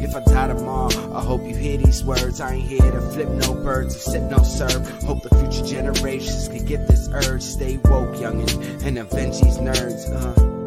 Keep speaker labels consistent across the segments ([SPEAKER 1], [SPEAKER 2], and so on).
[SPEAKER 1] If I die tomorrow, I hope you hear these words. I ain't here to flip no birds or sip no serve. Hope the future generations can get this urge. Stay woke, youngin', and avenge these nerds. Uh.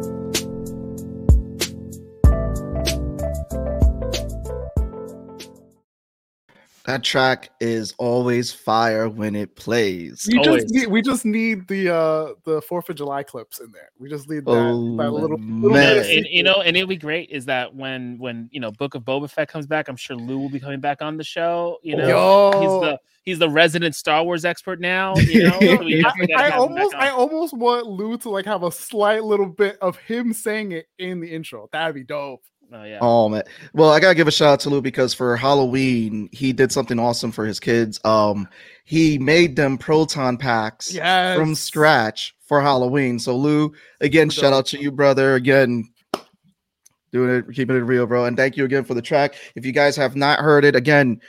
[SPEAKER 2] That track is always fire when it plays.
[SPEAKER 3] We
[SPEAKER 4] Always.
[SPEAKER 3] just need we just need the uh the Fourth of July clips in there. We just need that,
[SPEAKER 2] Oh,
[SPEAKER 3] that little, little
[SPEAKER 2] man.
[SPEAKER 3] bit
[SPEAKER 4] and, you know, and it'll be great is that when when you know Book of Boba Fett comes back, I'm sure Lou will be coming back on the show. You know,
[SPEAKER 3] Yo.
[SPEAKER 4] he's the he's the resident Star Wars expert now. You know, So we
[SPEAKER 3] I
[SPEAKER 4] have him back
[SPEAKER 3] almost. I almost want Lou to like have a slight little bit of him saying it in the intro. That'd be dope.
[SPEAKER 4] Oh yeah.
[SPEAKER 2] Oh man. Well, I gotta give a shout out to Lou because for Halloween he did something awesome for his kids. Um, he made them proton packs
[SPEAKER 3] Yes.
[SPEAKER 2] from scratch for Halloween. So Lou, again,
[SPEAKER 3] Super
[SPEAKER 2] shout
[SPEAKER 3] dope.
[SPEAKER 2] out to you, brother. Again, doing it, keeping it real, bro. And thank you again for the track. If you guys have not heard it, again,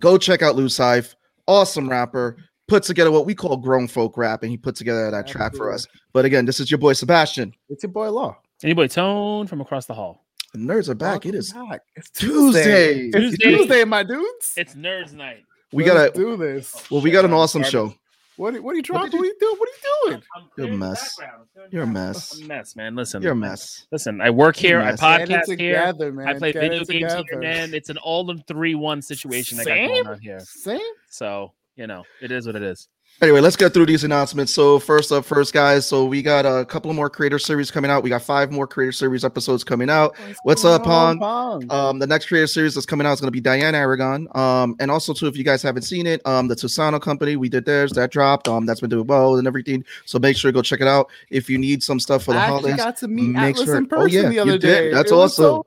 [SPEAKER 2] go check out Lou Seif. Awesome rapper. Put together what we call grown folk rap, and he put together that track for us. But again, this is your boy Sebastian.
[SPEAKER 3] It's your boy Law.
[SPEAKER 4] Anybody Tone from across the hall.
[SPEAKER 2] The nerds are back. It is
[SPEAKER 3] back. It's
[SPEAKER 2] Tuesday.
[SPEAKER 3] It's
[SPEAKER 4] Tuesday.
[SPEAKER 3] Tuesday, my dudes.
[SPEAKER 4] It's Nerds Night.
[SPEAKER 2] we
[SPEAKER 3] Let's
[SPEAKER 2] gotta
[SPEAKER 3] do this.
[SPEAKER 2] Oh, well, we got an awesome show.
[SPEAKER 3] What are- what are you trying?
[SPEAKER 2] did
[SPEAKER 3] What,
[SPEAKER 2] you-
[SPEAKER 3] are you doing? What are you doing?
[SPEAKER 4] I'm
[SPEAKER 2] You're a mess.
[SPEAKER 4] I'm
[SPEAKER 2] You're a mess.
[SPEAKER 4] I'm a mess, man. Listen,
[SPEAKER 2] You're a mess.
[SPEAKER 4] Listen, I work here. I
[SPEAKER 2] mess.
[SPEAKER 3] Get it
[SPEAKER 4] podcast here.
[SPEAKER 3] man.
[SPEAKER 4] I play
[SPEAKER 3] Get
[SPEAKER 4] video
[SPEAKER 3] it
[SPEAKER 4] games here, man. It's an all in three one situation I got going on here.
[SPEAKER 3] Same.
[SPEAKER 4] So you know, it is what it is.
[SPEAKER 2] Anyway, let's get through these announcements. So first up, first guys. So we got a couple of more creator series coming out. We got five more creator series episodes coming out. What's up, Pong? Um, the next creator series that's coming out is going to be Diane Aragon. Um, and also too, if you guys haven't seen it, um, the Tusano company, we did theirs, that dropped. Um, that's been doing well and everything. So make sure to go check it out. If you need some stuff for the
[SPEAKER 3] I actually
[SPEAKER 2] holidays,
[SPEAKER 3] got to meet
[SPEAKER 2] make
[SPEAKER 3] Atlas
[SPEAKER 2] sure-
[SPEAKER 3] in
[SPEAKER 2] oh, yeah,
[SPEAKER 3] the
[SPEAKER 2] you
[SPEAKER 3] other
[SPEAKER 2] did. That's
[SPEAKER 3] It
[SPEAKER 2] awesome.
[SPEAKER 3] so-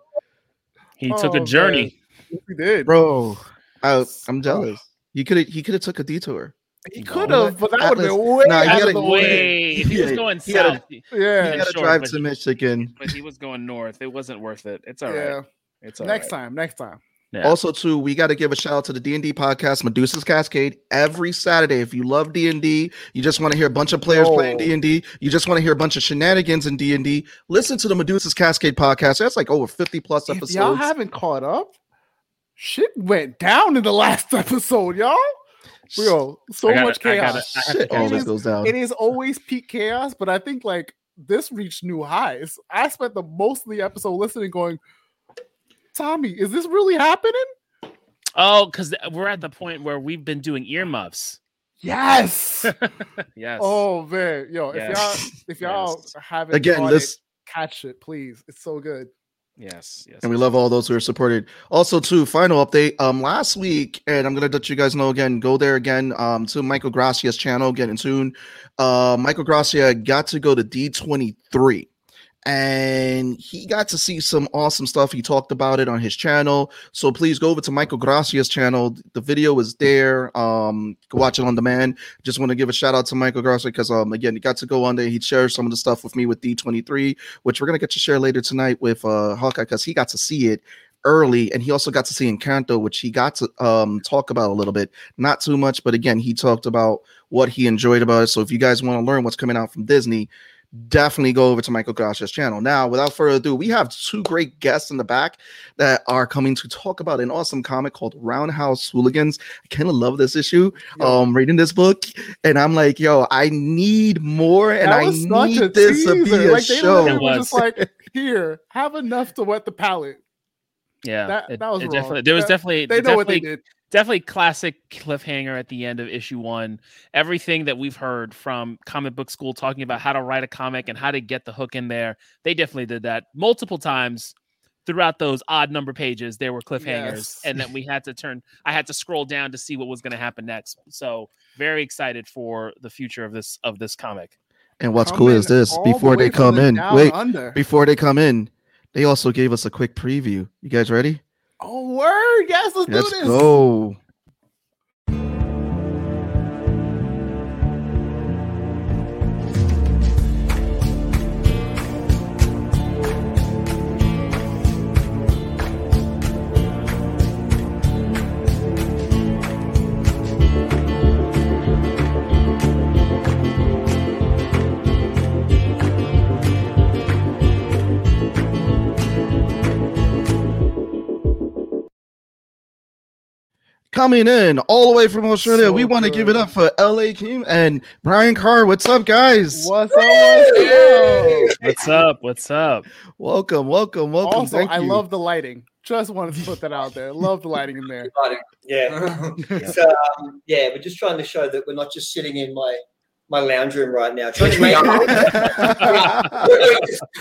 [SPEAKER 4] He
[SPEAKER 3] Oh,
[SPEAKER 4] took a
[SPEAKER 3] man.
[SPEAKER 4] journey.
[SPEAKER 3] we did.
[SPEAKER 2] bro. I, I'm jealous. He could have he could have took a detour.
[SPEAKER 3] He
[SPEAKER 4] No.
[SPEAKER 3] could have, but that would have been way
[SPEAKER 2] Nah,
[SPEAKER 3] out
[SPEAKER 2] you
[SPEAKER 3] of the way.
[SPEAKER 4] Way. If he was going
[SPEAKER 2] he had a-
[SPEAKER 4] south, he-
[SPEAKER 2] You
[SPEAKER 3] Yeah.
[SPEAKER 2] gotta drive to Michigan.
[SPEAKER 4] but he was going north. It wasn't worth it. It's all right.
[SPEAKER 3] Yeah.
[SPEAKER 4] It's all
[SPEAKER 3] Next
[SPEAKER 4] right.
[SPEAKER 3] time. Next time.
[SPEAKER 4] Yeah.
[SPEAKER 2] Also, too, we got to give a shout out to the D and D podcast, Medusa's Cascade, every Saturday. If you love D and D, you just want to hear a bunch of players
[SPEAKER 3] Yo.
[SPEAKER 2] playing D and D, you just want to hear a bunch of shenanigans in D and D. Listen to the Medusa's Cascade podcast. That's like over fifty plus
[SPEAKER 3] If
[SPEAKER 2] episodes.
[SPEAKER 3] y'all haven't caught up, shit went down in the last episode, y'all. Yo, so
[SPEAKER 4] gotta-
[SPEAKER 3] much
[SPEAKER 4] I gotta-
[SPEAKER 3] chaos.
[SPEAKER 4] I have to
[SPEAKER 2] always
[SPEAKER 3] It is-
[SPEAKER 2] goes down.
[SPEAKER 3] it is always peak chaos, but I think like this reached new highs. I spent the most of the episode listening, going, Tommy, is this really happening?
[SPEAKER 4] Oh, because we're at the point where we've been doing earmuffs.
[SPEAKER 3] Yes.
[SPEAKER 4] yes.
[SPEAKER 3] oh man, yo,
[SPEAKER 4] Yes.
[SPEAKER 3] if y'all if y'all
[SPEAKER 4] Yes.
[SPEAKER 3] haven't
[SPEAKER 2] Again,
[SPEAKER 3] caught
[SPEAKER 2] this
[SPEAKER 3] it, catch it, please. It's so good.
[SPEAKER 4] Yes. Yes.
[SPEAKER 2] and we love all those who are supported. Also, too, final update. Um, last week, and I'm gonna let you guys know again. Go there again. Um, to Michael Gracia's channel, getting soon. Uh, Michael Gracia got to go to D23, and he got to see some awesome stuff. He talked about it on his channel. So please go over to Michael Gracia's channel. The video is there. Um, can watch it on demand. Just want to give a shout out to Michael Gracia because um, again, he got to go on there. He shared some of the stuff with me with D23 which we're gonna get to share later tonight with uh Hawkeye because he got to see it early and he also got to see Encanto, which he got to um talk about a little bit, not too much, but again, he talked about what he enjoyed about it. So if you guys want to learn what's coming out from Disney, definitely go over to Michael Gracia's channel. Now, without further ado, we have two great guests in the back that are coming to talk about an awesome comic called Roundhouse Hooligans. I kind of love this issue.
[SPEAKER 3] Yo,
[SPEAKER 2] Um, reading this book, and I'm like, yo, I need more, and I need
[SPEAKER 3] a
[SPEAKER 2] this to be a
[SPEAKER 3] Like they
[SPEAKER 2] show.
[SPEAKER 3] literally were just like, here, have enough to wet the palate.
[SPEAKER 4] Yeah.
[SPEAKER 3] that-
[SPEAKER 4] it-
[SPEAKER 3] that was wrong.
[SPEAKER 4] definitely. There was
[SPEAKER 3] That-
[SPEAKER 4] definitely.
[SPEAKER 3] They know what they did.
[SPEAKER 4] definitely classic cliffhanger at the end of issue one. Everything that we've heard from comic book school talking about how to write a comic and how to get the hook in there, they definitely did that multiple times throughout those odd number pages. There were cliffhangers,
[SPEAKER 3] Yes.
[SPEAKER 4] and then we had to turn. I had to scroll down to see what was going to happen next. So very excited for the future of this of this comic.
[SPEAKER 2] And what's cool is this
[SPEAKER 3] all the
[SPEAKER 2] before they come
[SPEAKER 3] the
[SPEAKER 2] in, wait,
[SPEAKER 3] under.
[SPEAKER 2] before they come in, they also gave us a quick preview. You guys ready?
[SPEAKER 3] Oh, word. Yes, let's,
[SPEAKER 2] Let's
[SPEAKER 3] do this.
[SPEAKER 2] go. Coming in all the way from Australia.
[SPEAKER 3] So
[SPEAKER 2] we want to give it up for LA King and Brian Carr. What's up, guys?
[SPEAKER 3] What's up? What's up?
[SPEAKER 4] What's up? What's up?
[SPEAKER 2] Welcome, welcome, welcome.
[SPEAKER 3] Also,
[SPEAKER 2] Thank
[SPEAKER 3] I
[SPEAKER 2] you.
[SPEAKER 3] love the lighting. Just wanted to put that out there. Love the lighting in there.
[SPEAKER 5] Yeah. so um, yeah, we're just trying to show that we're not just sitting in my my lounge room right now. Trying to make we're,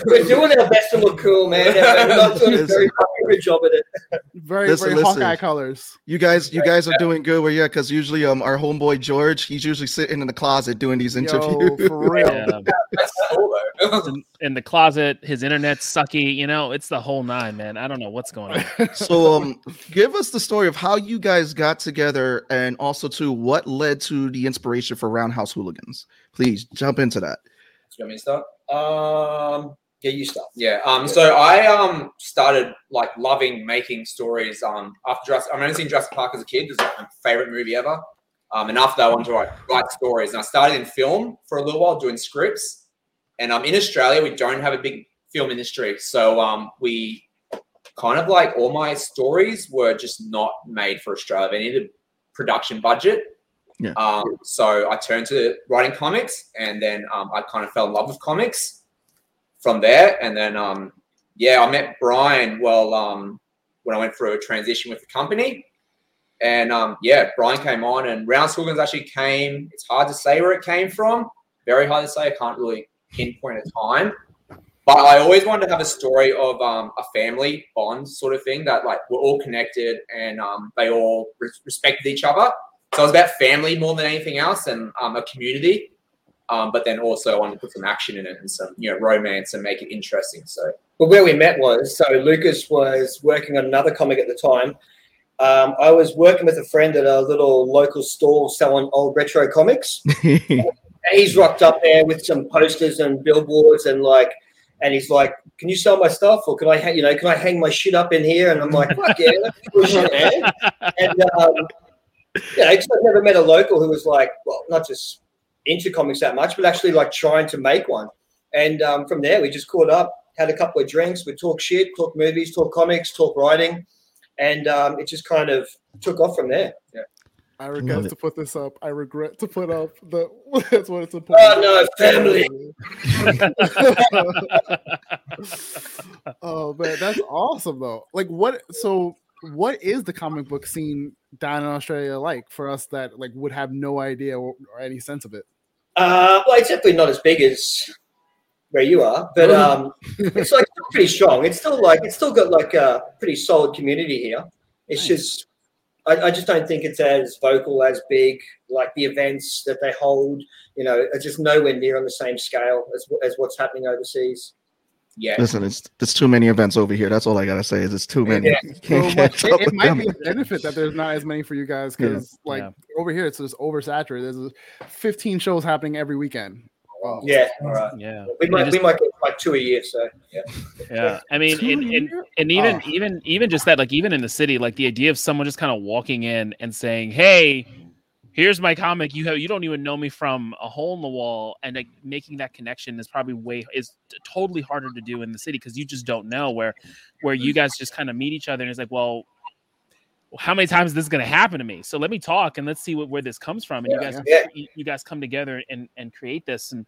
[SPEAKER 5] we're doing our best to look cool, man. We're not doing a very good job at it.
[SPEAKER 3] Very,
[SPEAKER 2] Listen,
[SPEAKER 3] very
[SPEAKER 2] listen.
[SPEAKER 3] Hawkeye colors.
[SPEAKER 2] You guys, you guys are doing good. Well, yeah, because usually, um, our homeboy George, he's usually sitting in the closet doing these interviews.
[SPEAKER 3] Yo, for real.
[SPEAKER 4] Yeah.
[SPEAKER 6] That's cool though.
[SPEAKER 4] in, in the closet, his internet's sucky. You know, it's the whole nine, man. I don't know what's going on.
[SPEAKER 2] so, um, give us the story of how you guys got together, and also to what led to the inspiration for Roundhouse Hooligans. Please jump into that.
[SPEAKER 6] you want me to start?
[SPEAKER 5] Um, yeah, you start.
[SPEAKER 6] Yeah. Um. So I um started like loving making stories. Um. After Jurassic, I've only seen Jurassic Park as a kid. It was like my favorite movie ever. Um. And after that, I wanted to write, write stories, and I started in film for a little while doing scripts. And um, in Australia, we don't have a big film industry, so um, we kind of like all my stories were just not made for Australia. They needed production budget.
[SPEAKER 2] Yeah.
[SPEAKER 6] Um, so I turned to writing comics, and then um, I kind of fell in love with comics from there. And then, um, yeah, I met Brian. Well, um, when I went through a transition with the company, and um, yeah, Brian came on, and Roundhouse Hooligans actually came. It's hard to say where it came from. Very hard to say. I can't really pinpoint a time. But I always wanted to have a story of um, a family bond sort of thing that like we're all connected and they all res- respected each other. So it was about family more than anything else and um, a community. Um, but then also I wanted to put some action in it and some you know romance and make it interesting. So
[SPEAKER 5] But where we met was so Lucas was working on another comic at the time. Um, I was working with a friend at a little local store selling old retro comics. He's rocked up there with some posters and billboards and like, and he's like, "Can you sell my stuff, or can I, hang, you know, can I hang my shit up in here?" And I'm like, "Fuck yeah, that's cool man." And um, yeah, because I've never met a local who was like, well, not just into comics that much, but actually like trying to make one. And um, from there, we just caught up, had a couple of drinks, we talk shit, talk movies, talk comics, talk writing, and um, it just kind of took off from there. Yeah.
[SPEAKER 3] I
[SPEAKER 2] Love
[SPEAKER 3] regret
[SPEAKER 2] it.
[SPEAKER 3] to put this up. I regret to put up the. That's what it's important.
[SPEAKER 5] Oh no, family.
[SPEAKER 3] oh man, that's awesome though. Like what? So what is the comic book scene down in Australia like for us that like would have no idea or, or any sense of it?
[SPEAKER 5] Uh, well, it's definitely not as big as where you are, but um, it's like still pretty strong. It's still like it's still got like a pretty solid community here. It's
[SPEAKER 3] Nice.
[SPEAKER 5] just I, I just don't think it's as vocal as big. Like the events that they hold, you know, are just nowhere near on the same scale as as what's happening overseas.
[SPEAKER 6] Yeah,
[SPEAKER 2] Listen, it's there's too many events over here. That's all I gotta say. Is it's too many.
[SPEAKER 5] Yeah.
[SPEAKER 2] You can't
[SPEAKER 3] much-
[SPEAKER 2] catch
[SPEAKER 3] it,
[SPEAKER 2] up
[SPEAKER 3] it might
[SPEAKER 2] them.
[SPEAKER 3] be a benefit that there's not as many for you guys
[SPEAKER 2] Yeah.
[SPEAKER 3] because like
[SPEAKER 4] Yeah.
[SPEAKER 3] over here it's just oversaturated. There's 15 shows happening every weekend. Um,
[SPEAKER 5] Yeah, all right.
[SPEAKER 4] yeah.
[SPEAKER 5] We might
[SPEAKER 4] just-
[SPEAKER 5] we might get like two a year. So yeah,
[SPEAKER 4] Yeah, I mean, and, and, and even
[SPEAKER 3] Oh.
[SPEAKER 4] even even just that, like even in the city, like the idea of someone just kind of walking in and saying, "Hey, here's my comic. You have you don't even know me from a hole in the wall," and like making that connection is probably way is totally harder to do in the city because you just don't know where where you guys just kind of meet each other and it's like, well. How many times is this going to happen to me? So let me talk and let's see what, where this comes from. And you guys,
[SPEAKER 5] Yeah.
[SPEAKER 4] you, you guys come together and, and create this. And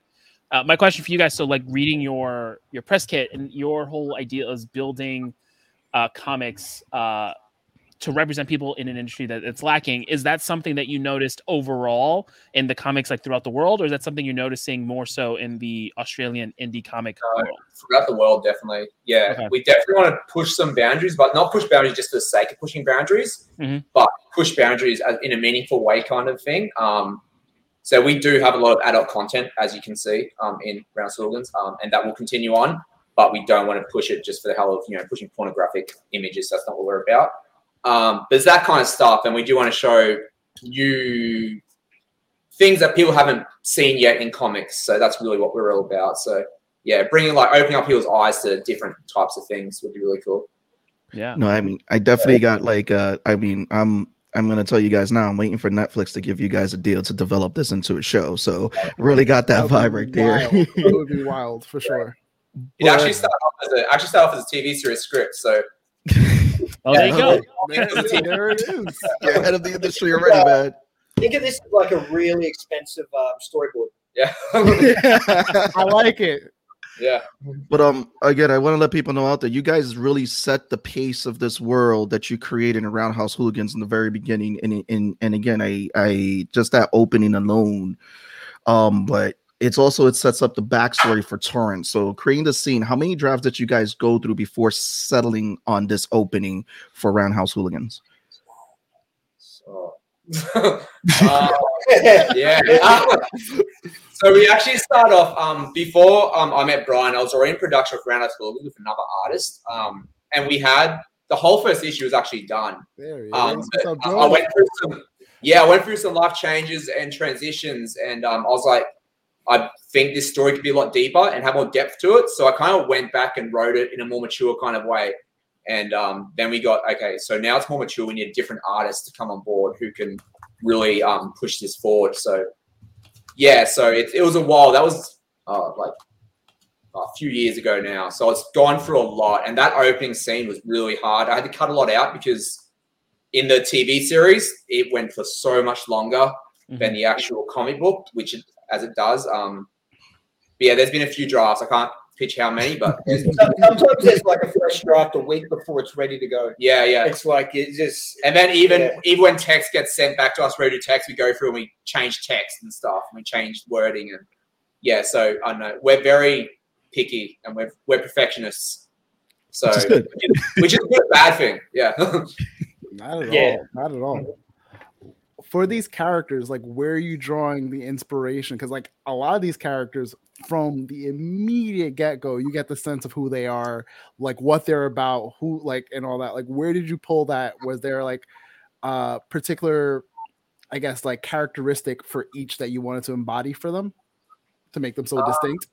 [SPEAKER 4] uh, my question for you guys so like reading your your press kit and your whole idea is building uh, comics uh, to represent people in an industry that it's lacking is that something that you noticed overall in the comics like throughout the world or is that something you're noticing more so in the australian indie comic
[SPEAKER 6] Uh,
[SPEAKER 4] world
[SPEAKER 6] throughout the world, definitely. Yeah,
[SPEAKER 4] Okay.
[SPEAKER 6] we definitely want to push some boundaries, but not push boundaries just for the sake of pushing boundaries,
[SPEAKER 4] Mhm.
[SPEAKER 6] but push boundaries in a meaningful way, kind of thing. Um, so we do have a lot of adult content, as you can see, um, in Roundhouse Hooligans, um, and that will continue on. But we don't want to push it just for the hell of you know pushing pornographic images. That's not what we're about. Um, there's that kind of stuff, and we do want to show you things that people haven't seen yet in comics. So that's really what we're all about. So yeah, bringing like opening up people's eyes to different types of things would be really cool.
[SPEAKER 4] yeah
[SPEAKER 2] No, I mean, I definitely got like, uh, I mean, I'm, I'm gonna tell you guys now. I'm waiting for Netflix to give you guys a deal to develop this into a show. So really got that
[SPEAKER 3] would
[SPEAKER 2] vibe
[SPEAKER 3] be
[SPEAKER 2] right there.
[SPEAKER 3] It would be wild for sure.
[SPEAKER 6] It actually started off as a actually started off as a TV series script. So
[SPEAKER 4] Oh, there you go.
[SPEAKER 3] There, there it is.
[SPEAKER 2] You're ahead of the industry already, man.
[SPEAKER 5] Think of this as like a really expensive um, storyboard.
[SPEAKER 6] Yeah.
[SPEAKER 3] I like it.
[SPEAKER 6] yeah.
[SPEAKER 2] But um, again, I want to let people know out there, you guys really set the pace of this world that you created in Roundhouse Hooligans in the very beginning, and and and again, I I just that opening alone, um, but it's also it sets up the backstory for Torrance. So creating the scene, how many drafts did you guys go through before settling on this opening for Roundhouse Hooligans?
[SPEAKER 6] So, uh, yeah. so we actually start off um, before um, I met Brian. I was already in production with Roundhouse Hooligans with another artist, um, and we had the whole first issue was actually done.
[SPEAKER 3] There
[SPEAKER 6] Um,
[SPEAKER 3] is.
[SPEAKER 6] but
[SPEAKER 3] What's up,
[SPEAKER 6] I- I went through some, yeah, I went through some life changes and transitions, and um, I was like, I think this story could be a lot deeper and have more depth to it. So I kind of went back and wrote it in a more mature kind of way. And um, then we got okay, so now it's more mature. We need a different artist to come on board who can really um, push this forward. So yeah, so it, it was a while. That was uh, like a few years ago now. So it's gone through a lot, and that opening scene was really hard. I had to cut a lot out because in the TV series it went for so much longer than the actual comic book, which as it does. Um, but yeah, there's been a few drafts. I can't pitch how many, but there's-
[SPEAKER 5] Sometimes there's like a fresh draft a week before it's ready to go.
[SPEAKER 6] yeah, yeah.
[SPEAKER 5] It's like it's just
[SPEAKER 6] And then even
[SPEAKER 5] Yeah.
[SPEAKER 6] even when text gets sent back to us, ready to text, we go through and we change text and stuff. And we change wording and yeah. So I don't know we're very picky and we're we're perfectionists. So
[SPEAKER 2] Which is good.
[SPEAKER 6] which is a good bad thing. Yeah.
[SPEAKER 3] Not at
[SPEAKER 5] Yeah.
[SPEAKER 3] all. Not at all. For these characters, like where are you drawing the inspiration? Because like a lot of these characters, from the immediate get go, you get the sense of who they are, like what they're about, who like and all that. Like where did you pull that? Was there like a particular, I guess, like characteristic for each that you wanted to embody for them to make them so
[SPEAKER 6] Uh,
[SPEAKER 3] distinct?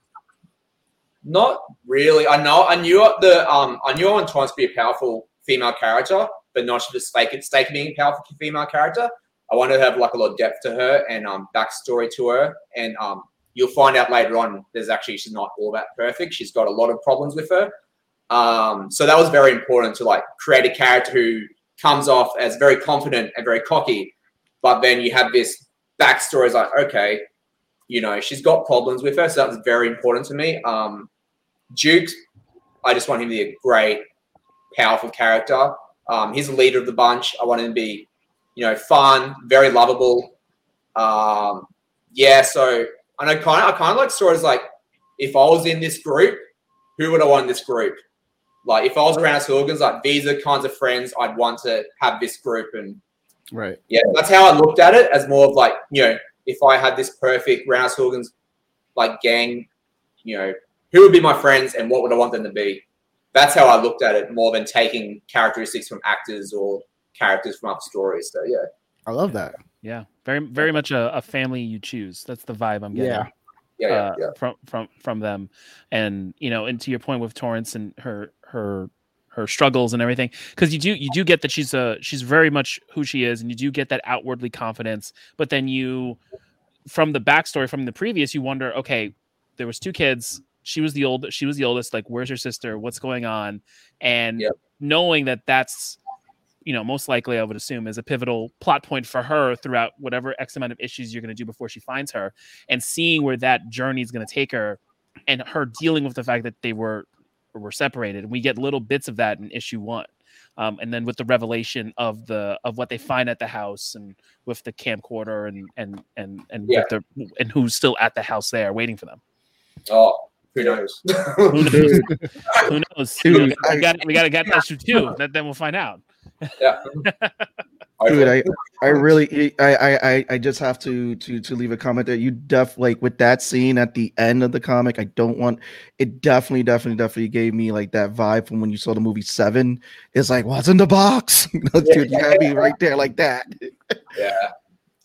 [SPEAKER 6] Not really. I know. I knew the um. I knew I wanted Torrance to be a powerful female character, but not just stake it, stake being a powerful female character. I wanted to have like a lot of depth to her and um backstory to her, and um you'll find out later on. There's actually she's not all that perfect. She's got a lot of problems with her. Um, so that was very important to like create a character who comes off as very confident and very cocky, but then you have this backstory. It's like okay, you know, she's got problems with her, so that was very important to me. Um, Duke, I just want him to be a great, powerful character. Um, he's the leader of the bunch. I want him to be, you know, fun, very lovable. Um, yeah, so and I kind of, I kind of like stories like, if I was in this group, who would I want in this group? Like, if I was around hooligans, like these are kinds of friends I'd want to have this group and
[SPEAKER 3] Right.
[SPEAKER 6] yeah, that's how I looked at it as more of like, you know, if I had this perfect Roundhouse Hooligans like gang, you know, who would be my friends and what would I want them to be? That's how I looked at it more than taking characteristics from actors or characters from other stories. So yeah.
[SPEAKER 3] I love that.
[SPEAKER 4] Yeah, very very much a, a family you choose. That's the vibe I'm getting.
[SPEAKER 3] Yeah.
[SPEAKER 6] Yeah, yeah,
[SPEAKER 4] uh,
[SPEAKER 6] yeah.
[SPEAKER 4] from from from them and you know and to your point with torrance and her her her struggles and everything because you do you do get that she's a she's very much who she is and you do get that outwardly confidence but then you from the backstory from the previous you wonder okay there was two kids she was the old she was the oldest like where's her sister what's going on and
[SPEAKER 6] Yep.
[SPEAKER 4] knowing that that's you know most likely i would assume is a pivotal plot point for her throughout whatever x amount of issues you're going to do before she finds her and seeing where that journey is going to take her and her dealing with the fact that they were were separated And we get little bits of that in issue one um, and then with the revelation of the of what they find at the house and with the camcorder and and and and
[SPEAKER 6] Yeah.
[SPEAKER 4] with the and who's still at the house there waiting for them
[SPEAKER 6] Oh, who knows?
[SPEAKER 4] who knows,
[SPEAKER 2] Dude,
[SPEAKER 4] who knows?
[SPEAKER 2] Dude,
[SPEAKER 4] we, got we got to get that issue two then, then we'll find out
[SPEAKER 6] yeah.
[SPEAKER 2] dude, I, I really, I, I, I- I just have to, to, to leave a comment that you def like with that scene at the end of the comic. I don't want it. Definitely, definitely, definitely gave me like that vibe from when you saw the movie Seven. It's like, what's in the box? dude, you had me right there like that.
[SPEAKER 6] yeah.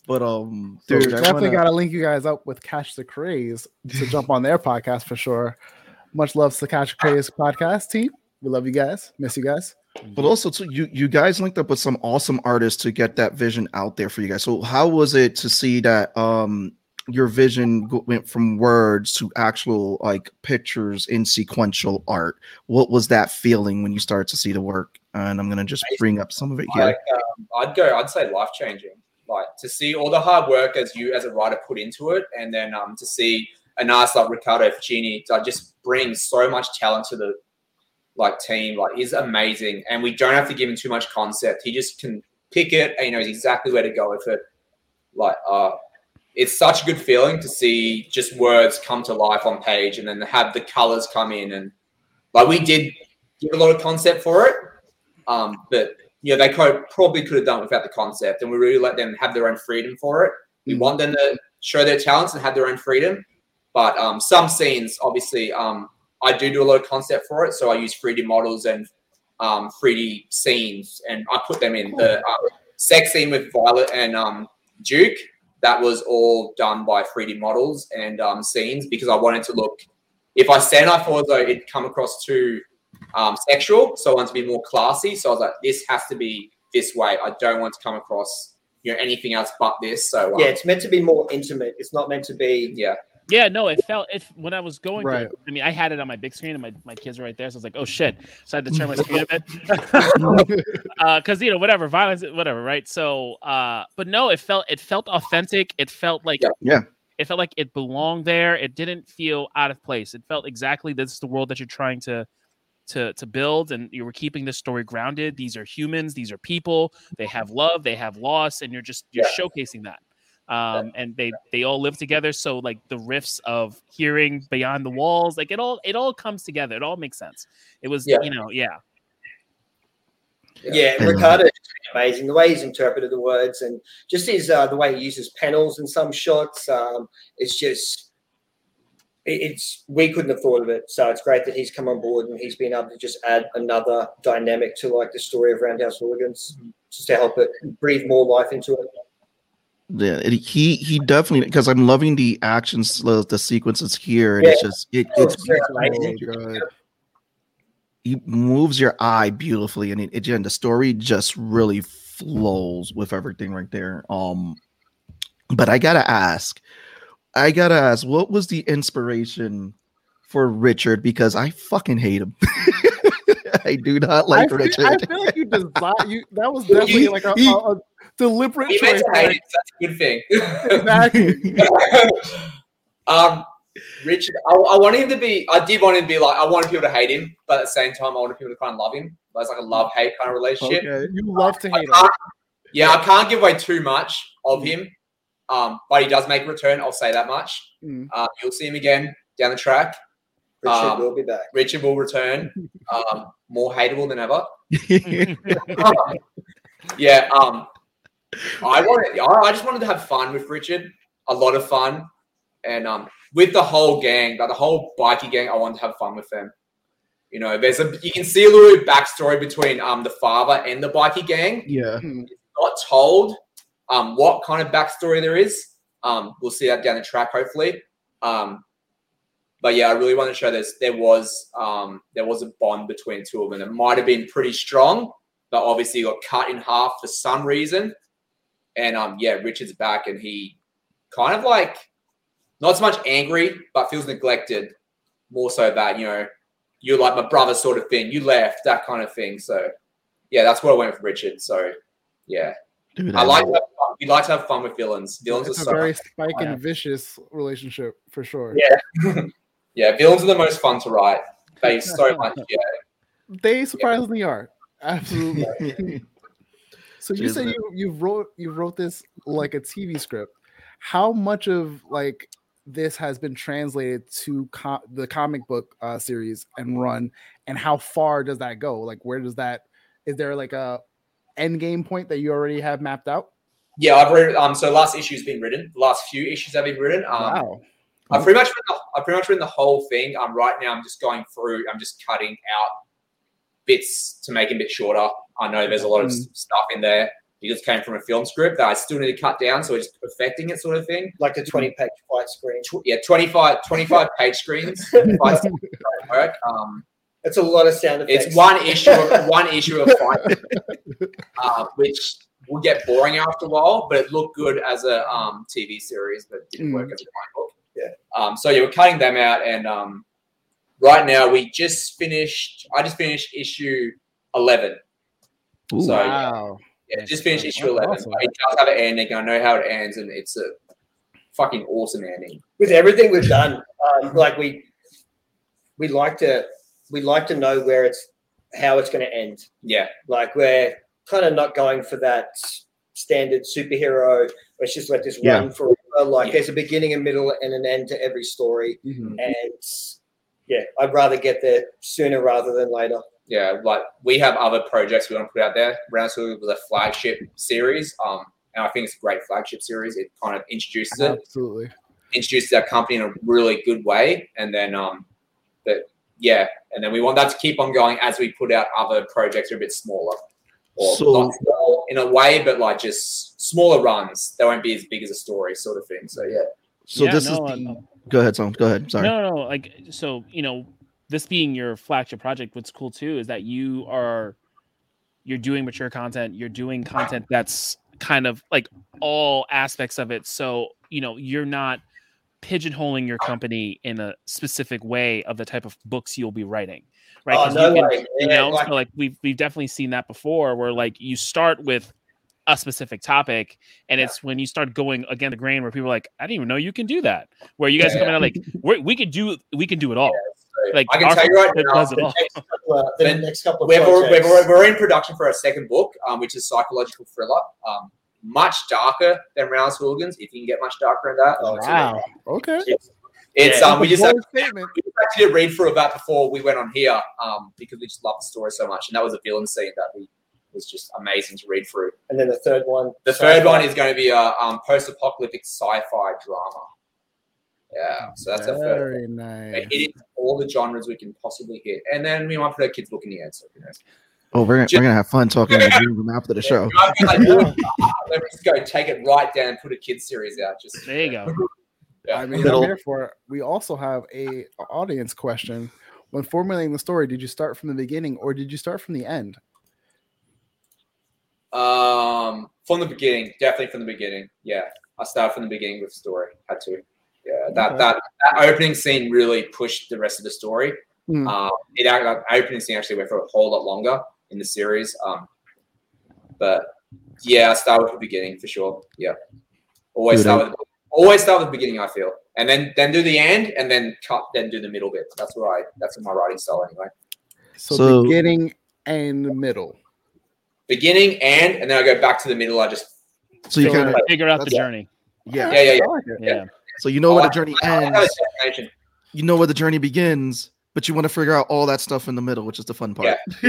[SPEAKER 2] But um,
[SPEAKER 3] Dude,
[SPEAKER 2] dude, I
[SPEAKER 3] definitely
[SPEAKER 2] wanna-
[SPEAKER 3] got to link you guys up with Catch the Craze to jump on their podcast for sure. Much love to the Catch the Craze podcast team. We love you guys. Miss you guys.
[SPEAKER 2] But also, too, you you guys linked up with some awesome artists to get that vision out there for you guys. So, how was it to see that um your vision went from words to actual like pictures in sequential art? What was that feeling when you started to see the work and I'm gonna just bring up some of it here.
[SPEAKER 6] Like, um, I'd go. I'd say life changing. Like to see all the hard work as you as a writer put into it, and then um, to see a nice like ricardo Ficini to just bring so much talent to the like team. Like is amazing, and we don't have to give him too much concept. He just can pick it, and he knows exactly where to go with it. Like, uh, it's such a good feeling to see just words come to life on page, and then have the colors come in, and like we did give a lot of concept for it, um, but you know they could, probably could have done it without the concept, and we really let them have their own freedom for it. We want them to show their talents and have their own freedom, but um, some scenes, obviously, um, I do do a lot of concept for it, so I use 3D models and um, 3D scenes, and I put them in the uh, sex scene with Violet and um, Duke. That was all done by 3D models and um, scenes because I wanted to look. If I stand, I thought though it'd come across too um, sexual, so I wanted to be more classy. So I was like, this has to be this way. I don't want to come across you know anything else but this. So um,
[SPEAKER 5] Yeah, it's meant to be more intimate. It's not meant to be.
[SPEAKER 6] yeah,
[SPEAKER 4] Yeah, no, it felt it when I was going.
[SPEAKER 3] Right.
[SPEAKER 4] Through, I mean, I had it on my big screen, and my, my kids were right there, so I was like, "Oh shit!" So I had to turn my screen a bit, because you know, whatever, violence, whatever, right? So, uh, but no, it felt it felt authentic. It felt like
[SPEAKER 6] Yeah.
[SPEAKER 2] Yeah.
[SPEAKER 4] it felt like it belonged there. It didn't feel out of place. It felt exactly this is the world that you're trying to to to build, and you were keeping this story grounded. These are humans. These are people. They have love. They have loss, and you're just you're showcasing that um and they they all live together so like the riffs of hearing beyond the walls like it all it all comes together it all makes sense it was
[SPEAKER 6] Yeah.
[SPEAKER 4] you know yeah
[SPEAKER 5] Yeah,
[SPEAKER 2] Yeah.
[SPEAKER 5] Ricardo is amazing. The way he's interpreted the words and just his uh, the way he uses panels in some shots. Um, it's just it- it's we couldn't have thought of it. So it's great that he's come on board and he's been able to just add another dynamic to like the story of Roundhouse Hooligans, just to help it breathe more life into it.
[SPEAKER 2] Yeah, it, he he definitely because I'm loving the actions, the, the sequences here, and it's just it,
[SPEAKER 5] Oh,
[SPEAKER 2] it's
[SPEAKER 5] very
[SPEAKER 3] Oh,
[SPEAKER 2] he moves your eye beautifully, and it, again the story just really flows with everything right there. Um, but I gotta ask, I gotta ask, what was the inspiration for Richard? Because I fucking hate him. I do not like
[SPEAKER 3] I feel,
[SPEAKER 2] Richard.
[SPEAKER 3] I feel like you design you. That was definitely
[SPEAKER 6] You-
[SPEAKER 3] like a,
[SPEAKER 2] you-
[SPEAKER 3] a, a deliberate
[SPEAKER 6] he meant
[SPEAKER 3] choice.
[SPEAKER 6] to hate
[SPEAKER 3] like,
[SPEAKER 6] it. so That's a good thing.
[SPEAKER 3] exactly.
[SPEAKER 6] um, Richard, I, I wanted him to be. I did want him to be like. I wanted people to hate him, but at the same time, I wanted people to kind of love him. But it's like a love hate kind of relationship.
[SPEAKER 2] okay.
[SPEAKER 3] You love to hate him.
[SPEAKER 6] yeah, I can't give away too much of him. Um, but he does make a return. I'll say that much.
[SPEAKER 3] Mm.
[SPEAKER 6] Um, you'll see him again down the track.
[SPEAKER 5] Richard
[SPEAKER 6] Um,
[SPEAKER 5] will be back.
[SPEAKER 6] Richard will return, um, more hateable than ever. yeah. Um, I wanted. I I just wanted to have fun with Richard. A lot of fun, and um, with the whole gang, like the whole bikie gang, I wanted to have fun with them. You know, there's a you can see a little backstory between um the father and the bikie gang.
[SPEAKER 2] yeah.
[SPEAKER 6] Not told um what kind of backstory there is. Um, we'll see that down the track hopefully. Um, but yeah, I really want to show this. There was um there was a bond between two of them. It might have been pretty strong, but obviously got cut in half for some reason. And um yeah, Richard's back and he kind of like not so much angry, but feels neglected. More so that, you know, you're like my brother sort of thing. You left, that kind of thing. So yeah, that's what I went with Richard. So yeah.
[SPEAKER 2] Dude,
[SPEAKER 6] I like to. We like to have fun with villains. Villains
[SPEAKER 3] It's
[SPEAKER 6] are
[SPEAKER 3] a
[SPEAKER 6] so
[SPEAKER 3] very spike and vicious relationship for sure.
[SPEAKER 5] Yeah.
[SPEAKER 6] yeah, villains are the most fun to write. They so much yeah.
[SPEAKER 3] They surprisingly are. Absolutely. So you
[SPEAKER 2] Cheers,
[SPEAKER 3] said you you wrote you wrote this like a TV script. How much of like this has been translated to co- the comic book uh, series and run, and how far does that go? Like, where does that? Is there like a end game point that you already have mapped out?
[SPEAKER 6] Yeah, I've read um so last issue's been written. The last few issues have been written. Um
[SPEAKER 3] wow.
[SPEAKER 6] I've pretty much written the, I've pretty much written the whole thing. Um right now I'm just going through, I'm just cutting out bits to make it a bit shorter. I know there's a lot of s- stuff in there. It just came from a film script that I still need to cut down, so it's perfecting it sort of thing.
[SPEAKER 5] Like a 20 page fight screen.
[SPEAKER 6] Tw- yeah, 25, 25 page screens. I work. Um,
[SPEAKER 5] It's a lot of sound effects.
[SPEAKER 6] it's one issue, of, one issue of fight, uh, which will get boring after a while, but it looked good as a um, TV series, but didn't work as a comic book.
[SPEAKER 5] Yeah.
[SPEAKER 6] Um, so yeah, we're cutting them out, and um, right now we just finished. I just finished issue eleven.
[SPEAKER 2] Ooh.
[SPEAKER 6] So,
[SPEAKER 3] wow.
[SPEAKER 6] Yeah, just finished issue 11.
[SPEAKER 3] awesome.
[SPEAKER 6] But it does have an ending. I know how it ends, and it's a fucking awesome ending.
[SPEAKER 5] with everything we've done, um, like we we like to we like to know where it's how it's going to end.
[SPEAKER 6] Yeah,
[SPEAKER 5] Like we're kind of not going for that standard superhero. Let's just let this
[SPEAKER 2] Yeah.
[SPEAKER 5] run forever. Like
[SPEAKER 6] Yeah.
[SPEAKER 5] there's a beginning, a middle, and an end to every story.
[SPEAKER 3] Mhm.
[SPEAKER 5] And yeah, I'd rather get there sooner rather than later.
[SPEAKER 6] yeah. Like we have other projects we want to put out there. Round Two was a flagship series. Um, and I think it's a great flagship series. It kind of introduces it,
[SPEAKER 3] Absolutely.
[SPEAKER 6] introduces our company in a really good way, and then um, but yeah, and then we want that to keep on going as we put out other projects that are a bit smaller. Or
[SPEAKER 2] So-
[SPEAKER 6] not small in a way, but like just smaller runs. They won't be as big as a story, sort of thing. So yeah.
[SPEAKER 2] So
[SPEAKER 4] Yeah,
[SPEAKER 2] this
[SPEAKER 4] no,
[SPEAKER 2] is
[SPEAKER 4] uh,
[SPEAKER 2] the, go ahead, Tom. Go ahead. Sorry.
[SPEAKER 4] No, no, no. Like, so you know, this being your flagship project, what's cool too is that you are you're doing mature content. You're doing content that's kind of like all aspects of it. So you know, you're not pigeonholing your company in a specific way of the type of books you'll be writing, right?
[SPEAKER 5] Oh,
[SPEAKER 4] 'Cause
[SPEAKER 5] no
[SPEAKER 4] you can-
[SPEAKER 5] way.
[SPEAKER 4] you
[SPEAKER 5] Yeah,
[SPEAKER 4] know,
[SPEAKER 5] like-
[SPEAKER 4] so like we've we've definitely seen that before, where like you start with a specific topic, and it's when you start going against the grain where people are like, I didn't even know you can do that. Where you guys
[SPEAKER 6] Yeah,
[SPEAKER 4] are coming out like, we we could do we can do it all.
[SPEAKER 6] So
[SPEAKER 4] Like
[SPEAKER 6] I can
[SPEAKER 4] our
[SPEAKER 6] tell you right now,
[SPEAKER 4] does
[SPEAKER 6] the.
[SPEAKER 5] Next couple of- the next couple of
[SPEAKER 6] We're, we're, we're, we're in production for our second book, um, which is psychological thriller. Um, much darker than Roundhouse Hooligans, if you can get much darker than that.
[SPEAKER 5] Oh, it's
[SPEAKER 3] Wow. Okay.
[SPEAKER 6] It's
[SPEAKER 5] Yeah.
[SPEAKER 6] um, we just
[SPEAKER 3] Bold
[SPEAKER 6] had,
[SPEAKER 3] statement.
[SPEAKER 6] we just actually did a read through of that before we went on here, um, because we just love the story so much, and that was a villain scene that we was just amazing to read through.
[SPEAKER 5] and then the third one.
[SPEAKER 6] The third one is going to be a um, post-apocalyptic sci-fi drama. Yeah, so that's a third.
[SPEAKER 3] Very
[SPEAKER 6] We're
[SPEAKER 3] nice.
[SPEAKER 6] hitting all the genres we can possibly hit, and then we might put a kids book in the end. So who knows?
[SPEAKER 2] Oh, we're gonna, we're gonna have fun talking about Dream Room after the show.
[SPEAKER 6] I feel like, let me just go take it right down and put a kids series out. Just
[SPEAKER 4] There you go.
[SPEAKER 6] Yeah.
[SPEAKER 3] I mean,
[SPEAKER 2] Little-
[SPEAKER 3] I'm here for it. We also have a audience question. When formulating the story, did you start from the beginning or did you start from the end?
[SPEAKER 6] Um, from the beginning, definitely from the beginning. Yeah, I started from the beginning with the story. Had to. Yeah, that
[SPEAKER 3] Okay.
[SPEAKER 6] that, that opening scene really pushed the rest of the story. Um, it that opening scene actually went for a whole lot longer in the series. Um, but yeah, I started with the beginning for sure. Yeah, always
[SPEAKER 2] Dude,
[SPEAKER 6] start with always start with the beginning. I feel, and then then do the end, and then cut, then do the middle bit. That's what I. That's in my writing style anyway.
[SPEAKER 3] So,
[SPEAKER 2] So-
[SPEAKER 3] beginning and middle.
[SPEAKER 6] Beginning and and then I go back to the middle. I just
[SPEAKER 2] So you
[SPEAKER 3] So,
[SPEAKER 2] kind of
[SPEAKER 4] Figure out the journey.
[SPEAKER 2] yeah.
[SPEAKER 6] Yeah, yeah, yeah.
[SPEAKER 3] Like it.
[SPEAKER 4] Yeah.
[SPEAKER 2] So you know where the journey
[SPEAKER 6] I have
[SPEAKER 2] ends.
[SPEAKER 6] destination.
[SPEAKER 2] You know where the journey begins, but you want to figure out all that stuff in the middle, which is the fun part.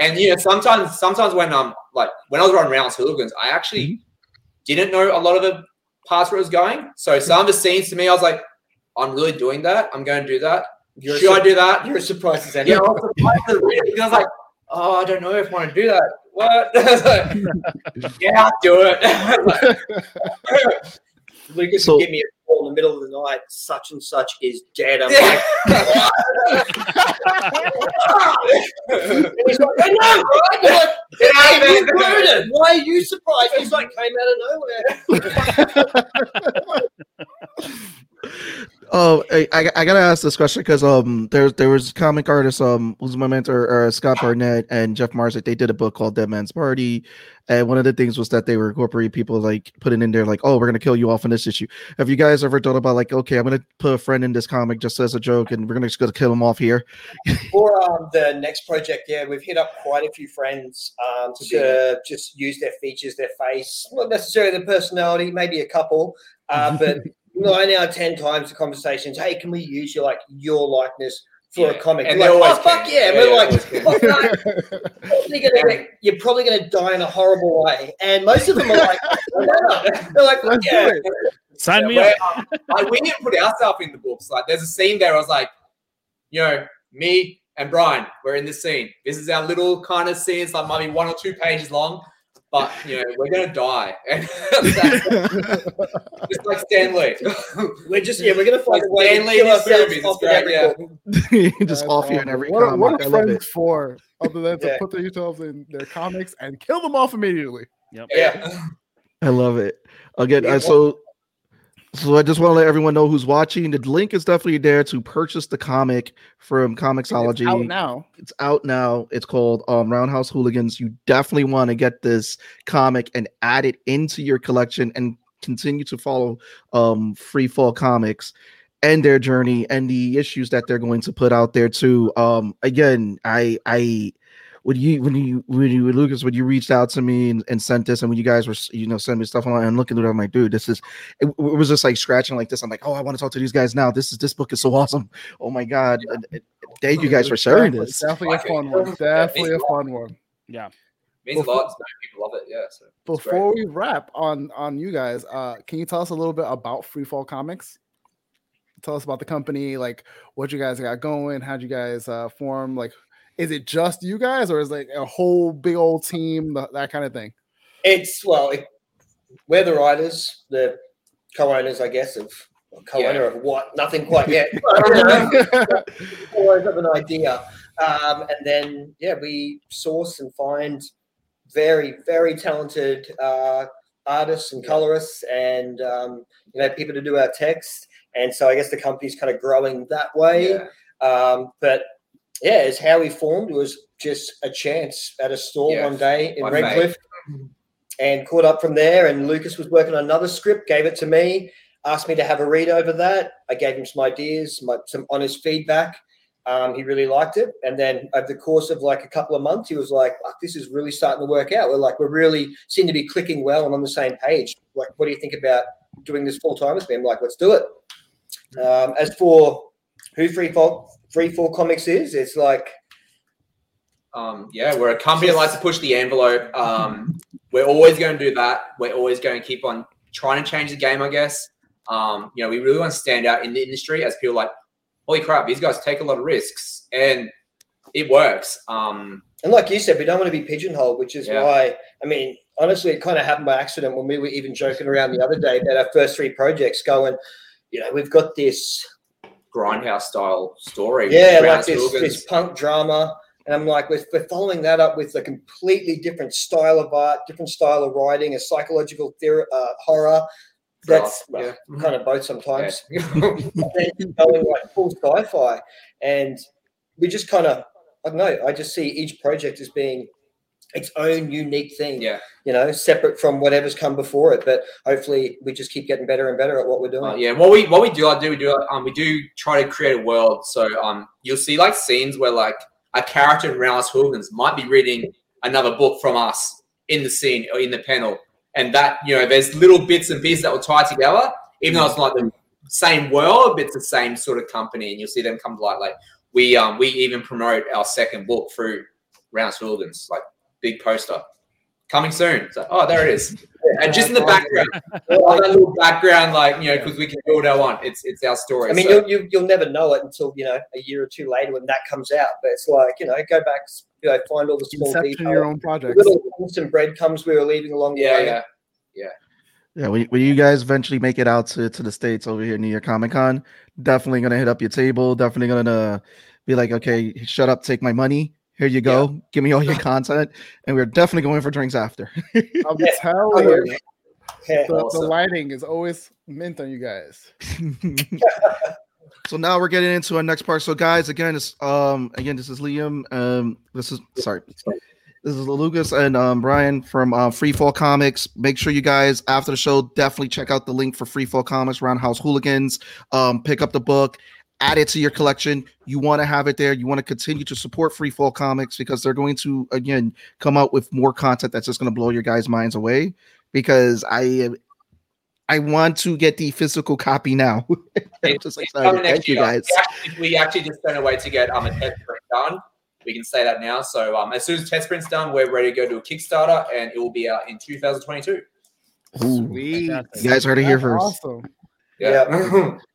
[SPEAKER 6] And you know, sometimes sometimes when I'm like when I was running around hooligans, I actually
[SPEAKER 2] Mm-hmm.
[SPEAKER 6] didn't know a lot of the parts where it was going. So some of the scenes to me, I was like, I'm really doing that. I'm going to do that.
[SPEAKER 5] You're
[SPEAKER 6] Should I do that?
[SPEAKER 5] You're surprised as anyone.
[SPEAKER 6] Yeah, I
[SPEAKER 5] anything.
[SPEAKER 6] was surprised to read it because I was like, oh, I don't know if I want to do that. What? yeah, I'll do it.
[SPEAKER 5] Lucas
[SPEAKER 2] So-
[SPEAKER 5] give me a call in the middle of the night. Such and such is dead. I'm like, and he's like, I know, right? I'm like, "Hey, you
[SPEAKER 6] man.
[SPEAKER 5] murdered. Why are you surprised? He's like, came out of nowhere.
[SPEAKER 2] Oh, I, I, I gotta ask this question because um there there was comic artist um who's my mentor uh, Scott Barnett and Jeff Marzik they did a book called Dead Man's Party, and one of the things was that they were incorporating people like putting in there like oh we're gonna kill you off in this issue. Have you guys ever thought about like okay I'm gonna put a friend in this comic just as a joke and we're gonna just gonna kill him off here?
[SPEAKER 5] For um, the next project, yeah, we've hit up quite a few friends um, to just use their features, their face, not necessarily their personality, maybe a couple, uh, but nine out of ten times the conversations, hey, can we use your like your likeness for
[SPEAKER 6] Yeah,
[SPEAKER 5] a comic?
[SPEAKER 6] and
[SPEAKER 5] We're like,
[SPEAKER 6] always
[SPEAKER 5] oh fuck
[SPEAKER 6] can.
[SPEAKER 5] yeah!
[SPEAKER 6] Yeah,
[SPEAKER 5] we're
[SPEAKER 6] yeah,
[SPEAKER 5] like,
[SPEAKER 6] always can.
[SPEAKER 5] "Fuck that." Probably gonna- you're probably going to die in a horrible way, and most of them are like, they're like,
[SPEAKER 3] Let's do
[SPEAKER 5] yeah.
[SPEAKER 4] Sign me up.
[SPEAKER 6] um, like, we didn't put ourselves in the books. Like, there's a scene there. I was like, you know, me and Brian, we're in this scene. This is our little kind of scene. It's like might be one or two pages long, but you know, we're gonna die. And that's just like Stan Lee.
[SPEAKER 5] we're just yeah, we're going to find
[SPEAKER 6] Like
[SPEAKER 5] a way
[SPEAKER 6] Stan
[SPEAKER 5] to
[SPEAKER 6] Lee
[SPEAKER 5] kill
[SPEAKER 6] in his
[SPEAKER 5] ourselves
[SPEAKER 6] movies,
[SPEAKER 5] off
[SPEAKER 6] great, yeah.
[SPEAKER 2] just
[SPEAKER 3] That's
[SPEAKER 2] off here in every
[SPEAKER 3] what,
[SPEAKER 2] comic.
[SPEAKER 3] what are
[SPEAKER 2] love
[SPEAKER 3] friends
[SPEAKER 2] it.
[SPEAKER 3] for other than to
[SPEAKER 5] Yeah.
[SPEAKER 3] put themselves in their comics and kill them off immediately? Yep.
[SPEAKER 6] yeah.
[SPEAKER 2] I love it. Again,
[SPEAKER 5] Yeah,
[SPEAKER 2] uh, so So I just want to let everyone know who's watching. The link is definitely there to purchase the comic from Comixology.
[SPEAKER 3] It's out now.
[SPEAKER 2] It's out now. It's called um, Roundhouse Hooligans. You definitely want to get this comic and add it into your collection and continue to follow um, Free Fall Comics and their journey and the issues that they're going to put out there too. Um, again, I I when you when you when you Lucas when you reached out to me and, and sent this and when you guys were you know sending me stuff online and looking at it, I'm like, dude, this is it, it was just like scratching like this. I'm like, oh, I want to talk to these guys now. This is this book is so awesome. Oh my god, uh, thank you guys for sharing
[SPEAKER 3] Definitely-
[SPEAKER 2] this.
[SPEAKER 3] Definitely a fun one. Definitely a fun one.
[SPEAKER 4] Yeah.
[SPEAKER 6] means a lot people love it. Yeah. So it's great.
[SPEAKER 3] Before we wrap on on you guys, uh, can you tell us a little bit about Freefall Comics? Tell us about the company, like what you guys got going, how'd you guys uh, form? Like, is it just you guys, or is it like a whole big old team, that kind of thing?
[SPEAKER 5] It's well, it, we're the writers, the co-owners, I guess, of co-owner of what? Nothing quite yet. Always have an idea, um, and then yeah, we source and find very, very talented uh, artists and colorists, and um, you know, people to do our text. And so I guess the company's kind of growing that way.
[SPEAKER 6] Yeah.
[SPEAKER 5] Um, but yeah, it's how we formed. It was just a chance at a store
[SPEAKER 6] Yeah,
[SPEAKER 5] one day in
[SPEAKER 6] one.
[SPEAKER 5] Redcliffe and caught up from there. And Lucas was working on another script, gave it to me, asked me to have a read over that. I gave him some ideas, my, some honest feedback. Um, he really liked it. And then over the course of like a couple of months, he was like, "Fuck, this is really starting to work out. We're like, we're really seem to be clicking well and on the same page. Like, what do you think about doing this full time with me? I'm like, let's do it. Um, as for who Free Fall Free Fall Comics is, it's like
[SPEAKER 6] Um, yeah, we're a company that likes to push the envelope. Um, we're always going to do that. We're always going to keep on trying to change the game, I guess. Um, you know, we really want to stand out in the industry as people like, holy crap, these guys take a lot of risks, and it works. Um,
[SPEAKER 5] And like you said, we don't want to be pigeonholed, which is
[SPEAKER 6] Yeah.
[SPEAKER 5] why, I mean, honestly, it kind of happened by accident when we were even joking around the other day about our first three projects going, you know, we've got this,
[SPEAKER 6] grindhouse style story.
[SPEAKER 5] yeah, like this, this punk drama. And I'm like, we're, we're following that up with a completely different style of art, different style of writing, a psychological theory, uh, horror. That's well,
[SPEAKER 6] yeah.
[SPEAKER 5] kind of both sometimes.
[SPEAKER 6] Yeah.
[SPEAKER 5] going like full sci-fi and we just kind of i don't know i just see each project as being its own unique thing
[SPEAKER 6] yeah.
[SPEAKER 5] you know separate from whatever's come before it but hopefully we just keep getting better and better at what we're doing
[SPEAKER 6] Uh, yeah, what we what we do, I do we do um we do try to create a world. So um you'll see like scenes where like a character in Roundhouse Hooligans might be reading another book from us in the scene or in the panel, and that you know there's little bits and pieces that will tie together, even though it's not the same world, but it's the same sort of company, and you'll see them come to light. Like we um we even promote our second book through Roundhouse Hooligans, like big poster. Coming soon. So, oh, there it is. And just in the background, all that little background, like you know, because we can do what I want. It's it's our story.
[SPEAKER 5] i mean
[SPEAKER 6] so-
[SPEAKER 5] you'll, you, you'll never know it until you know a year or two later when that comes out but it's like you know go back you know find all the small
[SPEAKER 3] Inception
[SPEAKER 5] details
[SPEAKER 3] your own project.
[SPEAKER 5] little hints and breadcrumbs we were leaving along the
[SPEAKER 6] yeah,
[SPEAKER 5] way
[SPEAKER 6] yeah.
[SPEAKER 2] Yeah, when, when you guys eventually make it out to, to the states over here New York Comic Con, definitely gonna hit up your table. Definitely gonna uh, be like, okay, shut up, take my money. Here you go. Give me all your content, and we're definitely going for drinks after.
[SPEAKER 3] I'm
[SPEAKER 5] Yeah.
[SPEAKER 3] telling
[SPEAKER 5] Oh,
[SPEAKER 3] you,
[SPEAKER 5] yeah.
[SPEAKER 3] the, the lighting is always mint on you guys.
[SPEAKER 2] so now we're getting into our next part. So guys, again, it's um again, this is Liam. Um, this is sorry. This is Lucas and um, Brian from uh, Freefall Comics. Make sure you guys after the show definitely check out the link for Freefall Comics Roundhouse Hooligans. Um, pick up the book, add it to your collection. You want to have it there. You want to continue to support Freefall Comics because they're going to again come out with more content that's just going to blow your guys' minds away. Because I I want to get the physical copy now. I'm just excited.
[SPEAKER 6] coming next
[SPEAKER 2] Thank you
[SPEAKER 6] year.
[SPEAKER 2] guys.
[SPEAKER 6] We actually, we actually just found a way to get um a test print done. We can say that now. So um, as soon as test print's done, we're ready to go to a Kickstarter, and it will be out in 2022.
[SPEAKER 2] Ooh.
[SPEAKER 3] Sweet.
[SPEAKER 2] You guys heard it here
[SPEAKER 3] That's
[SPEAKER 2] first.
[SPEAKER 3] Awesome.
[SPEAKER 5] Yeah.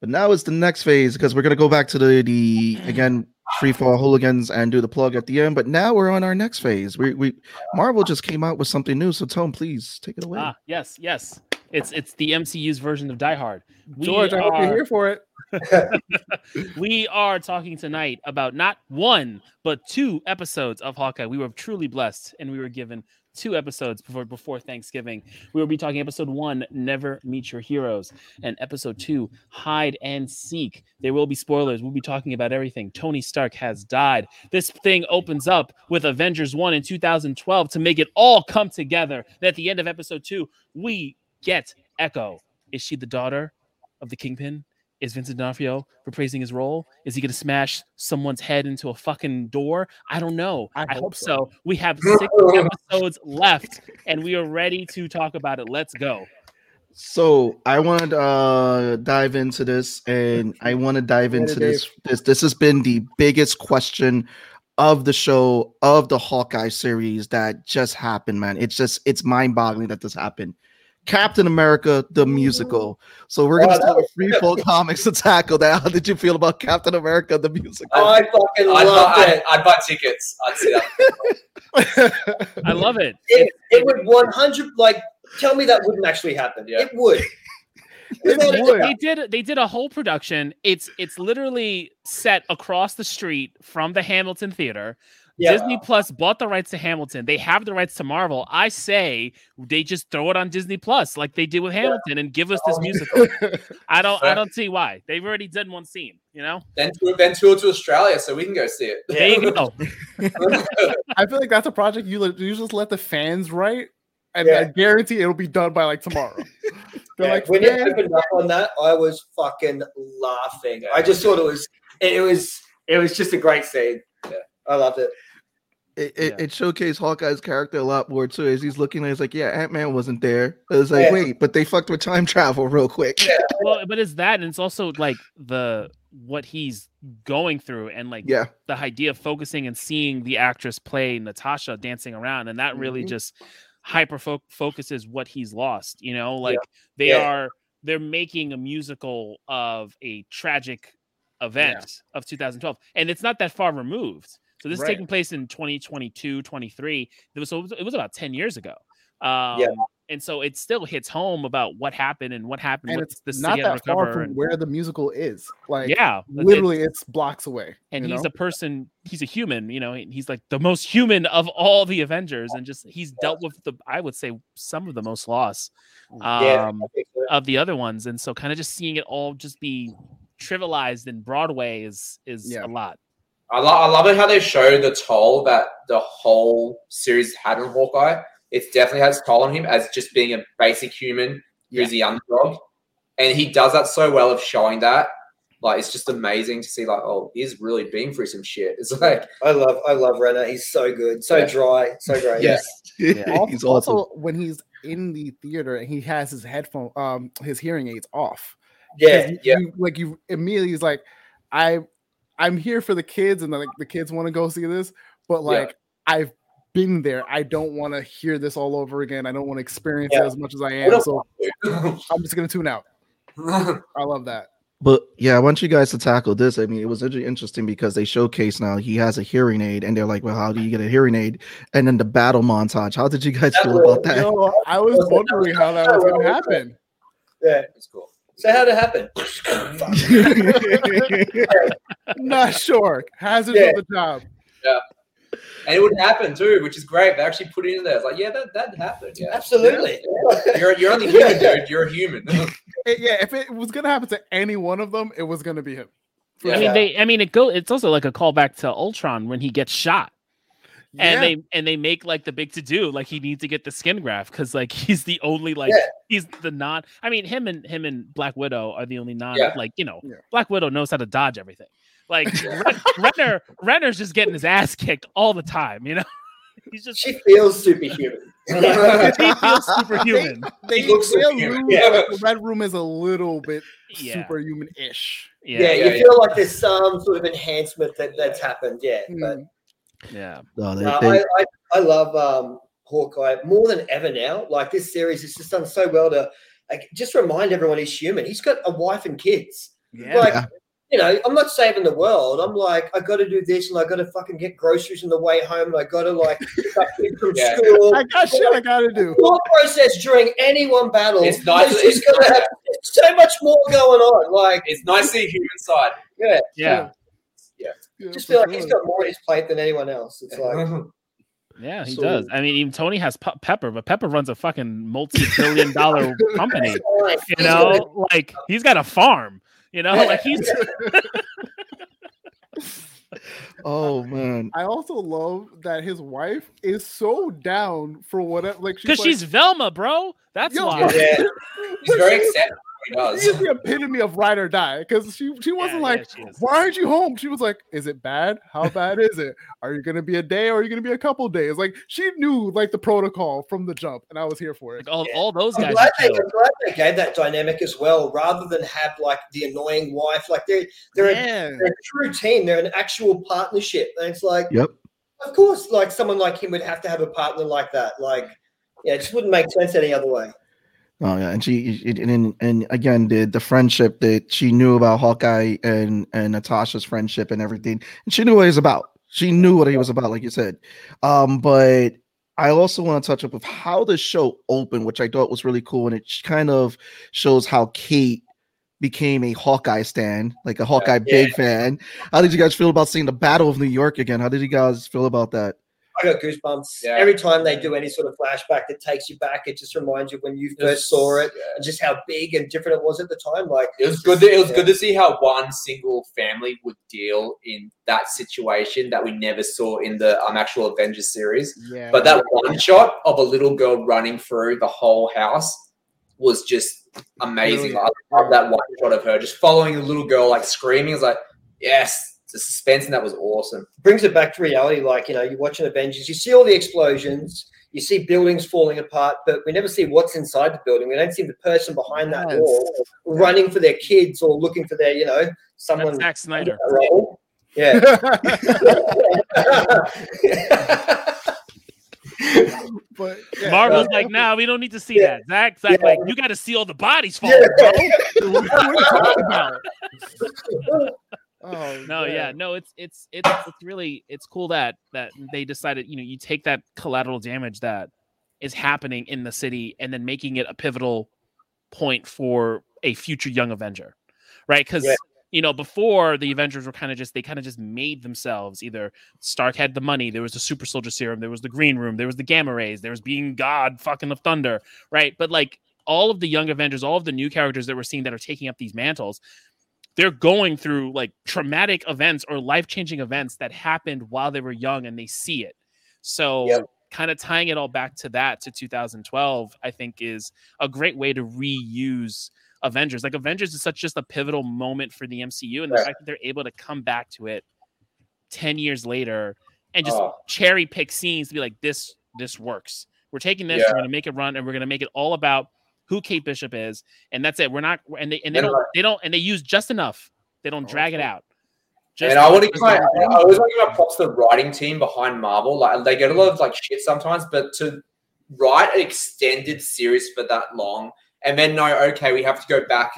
[SPEAKER 2] But now it's the next phase because we're gonna go back to the the again free fall hooligans and do the plug at the end. But now we're on our next phase. We we Marvel just came out with something new. So Tone, please take it away.
[SPEAKER 4] Ah, yes, yes. It's it's the MCU's version of Die Hard. We
[SPEAKER 3] George, I hope
[SPEAKER 4] are-
[SPEAKER 3] you're here for it.
[SPEAKER 4] we are talking tonight about not one but two episodes of Hawkeye. We were truly blessed, and we were given two episodes before before Thanksgiving. We will be talking episode one, Never Meet Your Heroes, and episode two, Hide and Seek. There will be spoilers. We'll be talking about everything. Tony Stark has died. This thing opens up with Avengers 1 in 2012 to make it all come together. And at the end of episode two, we get Echo. Is she the daughter of the Kingpin? Is Vincent D'Onofrio reprising his role? Is he going to smash someone's head into a fucking door? I don't know.
[SPEAKER 3] I
[SPEAKER 4] I,
[SPEAKER 3] hope
[SPEAKER 4] hope
[SPEAKER 3] so.
[SPEAKER 4] so. We have six episodes left, and we are ready to talk about it. Let's go.
[SPEAKER 2] So I want to uh, dive into this, and I want to dive into this. This this has been the biggest question of the show of the Hawkeye series that just happened, man. It's just it's mind boggling that this happened. Captain America the musical. So we're gonna
[SPEAKER 5] Oh, that
[SPEAKER 2] start with Free Fall Comics to tackle that. How did you feel about Captain America the musical?
[SPEAKER 5] I fucking
[SPEAKER 6] I'd,
[SPEAKER 5] loved
[SPEAKER 6] buy, I'd,
[SPEAKER 5] it.
[SPEAKER 6] I'd buy tickets. I'd see that.
[SPEAKER 4] I love it.
[SPEAKER 5] It, it would 100 like tell me that wouldn't actually happen.
[SPEAKER 6] Yeah.
[SPEAKER 5] It would. Without a
[SPEAKER 3] would.
[SPEAKER 5] doubt.
[SPEAKER 4] They did they did a whole production. It's it's literally set across the street from the Hamilton Theater.
[SPEAKER 5] Yeah.
[SPEAKER 4] Disney Plus bought the rights to Hamilton. They have the rights to Marvel. I say they just throw it on Disney Plus like they did with Hamilton and give us this
[SPEAKER 5] Oh.
[SPEAKER 4] musical. I don't I don't see why. They've already done one scene, you know?
[SPEAKER 6] Then, tour- then tour to Australia so we can go see it.
[SPEAKER 4] There you go.
[SPEAKER 3] I feel like that's a project you you just let the fans write, and
[SPEAKER 5] Yeah.
[SPEAKER 3] I guarantee it'll be done by like tomorrow. They're
[SPEAKER 5] Yeah,
[SPEAKER 3] like,
[SPEAKER 5] when it opened up on that, I was fucking laughing. I just thought it was it was it was just a great scene.
[SPEAKER 6] Yeah.
[SPEAKER 5] I loved it.
[SPEAKER 2] It, it,
[SPEAKER 4] Yeah.
[SPEAKER 2] it showcased Hawkeye's character a lot more too. As he's looking, and he's like, "Yeah, Ant Man wasn't there." It was like,
[SPEAKER 5] Yeah.
[SPEAKER 2] "Wait, but they fucked with time travel real quick."
[SPEAKER 5] Yeah.
[SPEAKER 4] well, but it's that, and it's also like the what he's going through, and like
[SPEAKER 2] Yeah,
[SPEAKER 4] the idea of focusing and seeing the actress play Natasha dancing around, and that really
[SPEAKER 3] Mhm.
[SPEAKER 4] just hyper fo- focuses what he's lost. You know, like they
[SPEAKER 5] Yeah.
[SPEAKER 4] are they're making a musical of a tragic event of 2012, and it's not that far removed. So this is taking place in 2022, 23. It was so it was about 10 years ago. Um, and so it still hits home about what happened and what happened
[SPEAKER 3] and
[SPEAKER 4] with
[SPEAKER 3] it's not that far from
[SPEAKER 4] and-
[SPEAKER 3] where the musical is. Like,
[SPEAKER 4] yeah,
[SPEAKER 3] literally, it's blocks away.
[SPEAKER 4] and he's
[SPEAKER 3] know?
[SPEAKER 4] a person he's a human you know he's like the most human of all the avengers and just he's dealt with the i would say some of the most loss
[SPEAKER 5] Yeah.
[SPEAKER 4] um of the other ones and so kind of just seeing it all just be trivialized in broadway is is
[SPEAKER 3] Yeah.
[SPEAKER 4] a lot
[SPEAKER 6] I, lo- I love it how they show the toll that the whole series had on Hawkeye. It definitely has toll on him as just being a basic human who's the underdog, and he does that so well of showing that. Like it's just amazing to see. Like, oh, he's really been through some shit. It's like,
[SPEAKER 5] I love I love Renner. He's so good, so
[SPEAKER 6] Yeah.
[SPEAKER 5] dry, so great.
[SPEAKER 6] Yeah.
[SPEAKER 3] Al-
[SPEAKER 2] he's
[SPEAKER 3] also
[SPEAKER 2] awesome.
[SPEAKER 3] when he's in the theater and he has his headphone, um, his hearing aids off.
[SPEAKER 5] Yeah,
[SPEAKER 6] yeah.
[SPEAKER 3] you- like you immediately he's like, I, I'm here for the kids, and like the kids want to go see this, but
[SPEAKER 6] Yeah.
[SPEAKER 3] like I've been there. I don't want to hear this all over again. I don't want to experience
[SPEAKER 5] Yeah.
[SPEAKER 3] it as much as I am. So I'm just gonna tune out. I love that.
[SPEAKER 2] But yeah, I want you guys to tackle this. I mean, it was really interesting because they showcase now he has a hearing aid, and they're like, "Well, how do you get a hearing aid?" And then the battle montage. How did you guys feel about that?
[SPEAKER 3] Yo, I was
[SPEAKER 5] was-
[SPEAKER 3] wondering how that was gonna happen.
[SPEAKER 5] yeah.
[SPEAKER 6] it's cool.
[SPEAKER 5] So how'd it happen?
[SPEAKER 3] Not sure. Hazard
[SPEAKER 5] Yeah.
[SPEAKER 3] of the job. Yeah.
[SPEAKER 6] And it would happen too, which is great. They actually put it in there. It's like, yeah, that that happened. Yeah,
[SPEAKER 5] Absolutely.
[SPEAKER 6] you're you're only human, dude. You're a human.
[SPEAKER 3] It- yeah, if it was gonna happen to any one of them, it was gonna be him.
[SPEAKER 6] Yeah.
[SPEAKER 4] i mean they i mean it go it's also like a callback to ultron when he gets shot and
[SPEAKER 3] Yeah.
[SPEAKER 4] they and they make like the big to do like he needs to get the skin graft because like he's the only like
[SPEAKER 5] Yeah.
[SPEAKER 4] he's the non i mean him and him and black widow are the only non
[SPEAKER 6] Yeah.
[SPEAKER 4] like you know
[SPEAKER 3] Yeah.
[SPEAKER 4] black widow knows how to dodge everything like renner renner's just getting his ass kicked all the time you know he's just
[SPEAKER 5] She feels superhuman.
[SPEAKER 4] he feels superhuman
[SPEAKER 3] they,
[SPEAKER 6] He looks
[SPEAKER 3] they
[SPEAKER 6] superhuman.
[SPEAKER 3] allude
[SPEAKER 6] Yeah.
[SPEAKER 3] that the red room is a little bit
[SPEAKER 4] Yeah.
[SPEAKER 3] superhuman-ish.
[SPEAKER 5] yeah,
[SPEAKER 4] yeah
[SPEAKER 5] you
[SPEAKER 6] yeah,
[SPEAKER 5] feel like there's some sort of enhancement that, that's happened. Yeah, but
[SPEAKER 3] Mm.
[SPEAKER 4] yeah
[SPEAKER 2] No, they-
[SPEAKER 5] No,
[SPEAKER 2] they-
[SPEAKER 5] I, I, I love um, Hawkeye more than ever now. Like this series has just done so well to like, just remind everyone he's human. He's got a wife and kids.
[SPEAKER 3] Yeah.
[SPEAKER 5] Like,
[SPEAKER 2] Yeah.
[SPEAKER 5] You know, I'm not saving the world. I'm like, I got to do this and I got to fucking get groceries on the way home. And I got to like pick up kids from
[SPEAKER 6] Yeah.
[SPEAKER 5] school.
[SPEAKER 3] I got shit I gotta do.
[SPEAKER 5] Thought process during any one battle.
[SPEAKER 6] It's nice-
[SPEAKER 5] It's just gonna have so much more going on. Like,
[SPEAKER 6] it's nice to see human side.
[SPEAKER 5] yeah,
[SPEAKER 4] yeah
[SPEAKER 3] Yeah,
[SPEAKER 5] just feel like he's got more on his plate than anyone else. It's like,
[SPEAKER 4] Yeah, he
[SPEAKER 2] So-
[SPEAKER 4] does. I mean, even Tony has Pe- Pepper, but Pepper runs a fucking multi-billion-dollar company. You know, like he's got a farm. You know, like he's
[SPEAKER 2] Oh man.
[SPEAKER 3] I also love that his wife is so down for whatever. Like she's
[SPEAKER 4] because
[SPEAKER 3] like,
[SPEAKER 4] she's Velma, bro. That's
[SPEAKER 3] Yo,
[SPEAKER 4] why.
[SPEAKER 5] Yeah.
[SPEAKER 6] He's very accepting. He does.
[SPEAKER 3] She's the epitome of ride or die because she she wasn't
[SPEAKER 4] Yeah,
[SPEAKER 3] like,
[SPEAKER 4] yeah, she
[SPEAKER 3] why aren't you home? She was like, is it bad? How bad is it? Are you gonna be a day or are you gonna be a couple days? Like she knew like the protocol from the jump, and I was here for it.
[SPEAKER 4] Like all, all those
[SPEAKER 5] I'm
[SPEAKER 4] guys.
[SPEAKER 5] glad, they. I'm glad they gave that dynamic as well, rather than have like the annoying wife. Like they're they're, a,
[SPEAKER 3] Yeah.
[SPEAKER 5] they're a true team. They're an actual partnership, and it's like,
[SPEAKER 2] Yep.
[SPEAKER 5] of course, like someone like him would have to have a partner like that. Like, yeah, it just wouldn't make sense any other way.
[SPEAKER 2] Oh yeah, and she and and, and again the the friendship that she knew about Hawkeye and and Natasha's friendship and everything, and she knew what he was about. She knew what he was about, like you said. Um, but I also want to touch up with how the show opened, which I thought was really cool, and it kind of shows how Kate became a Hawkeye stan, like a Hawkeye big fan. How did you guys feel about seeing the Battle of New York again? How did you guys feel about that?
[SPEAKER 5] I got goosebumps
[SPEAKER 6] Yeah.
[SPEAKER 5] every time they do any sort of flashback that takes you back. It just reminds you when you first saw it and just how big and different it was at the time. Like
[SPEAKER 6] It was good. To, it was good to see how one single family would deal in that situation that we never saw in the um, actual Avengers series.
[SPEAKER 3] Yeah,
[SPEAKER 6] But that one shot of a little girl running through the whole house was just amazing.
[SPEAKER 3] Brilliant.
[SPEAKER 6] I love that one shot of her just following a little girl, like screaming. It's like, yes, the suspense and that was awesome.
[SPEAKER 5] brings it back to reality. Like you know, you're watching Avengers, you see all the explosions, you see buildings falling apart, but we never see what's inside the building. We don't see the person behind that
[SPEAKER 3] Yes.
[SPEAKER 5] wall running for their kids or looking for their, you know, someone.
[SPEAKER 4] That's Zack Snyder.
[SPEAKER 5] role. Yeah.
[SPEAKER 3] but yeah,
[SPEAKER 4] Marvel's
[SPEAKER 5] uh,
[SPEAKER 4] like, nah, we don't need to see
[SPEAKER 5] yeah.
[SPEAKER 4] that. Zach, Zach,
[SPEAKER 5] Yeah.
[SPEAKER 4] like, you got to see all the bodies fall.
[SPEAKER 5] Yeah.
[SPEAKER 4] bro.
[SPEAKER 3] what are you talking about? Oh,
[SPEAKER 4] No, yeah, no, it's it's it's it's really it's cool that that they decided, you know, you take that collateral damage that is happening in the city and then making it a pivotal point for a future young Avenger. Right? Because
[SPEAKER 5] Yeah.
[SPEAKER 4] you know, before the Avengers were kind of just they kind of just made themselves either Stark had the money, there was the super soldier serum, there was the green room, there was the gamma rays, there was being God fucking of thunder, right? But like all of the young Avengers, all of the new characters that we're seeing that are taking up these mantles, they're going through like traumatic events or life-changing events that happened while they were young and they see it. So
[SPEAKER 5] Yep.
[SPEAKER 4] kind of tying it all back to that to 2012, I think is a great way to reuse Avengers. Like Avengers is such just a pivotal moment for the MCU, and the fact that they're able to come back to it 10 years later and just
[SPEAKER 6] Oh.
[SPEAKER 4] cherry pick scenes to be like, this, this works. We're taking this,
[SPEAKER 6] Yeah.
[SPEAKER 4] we're gonna make it run, and we're gonna make it all about who Kate Bishop is, and that's it. We're not, and they and they don't, they don't, and they use just enough. They don't oh, drag it out.
[SPEAKER 6] and I want to
[SPEAKER 4] just
[SPEAKER 6] give my. I always want to give my props to the writing team behind Marvel. Like they get a lot of like shit sometimes, but to write an extended series for that long and then know, okay, we have to go back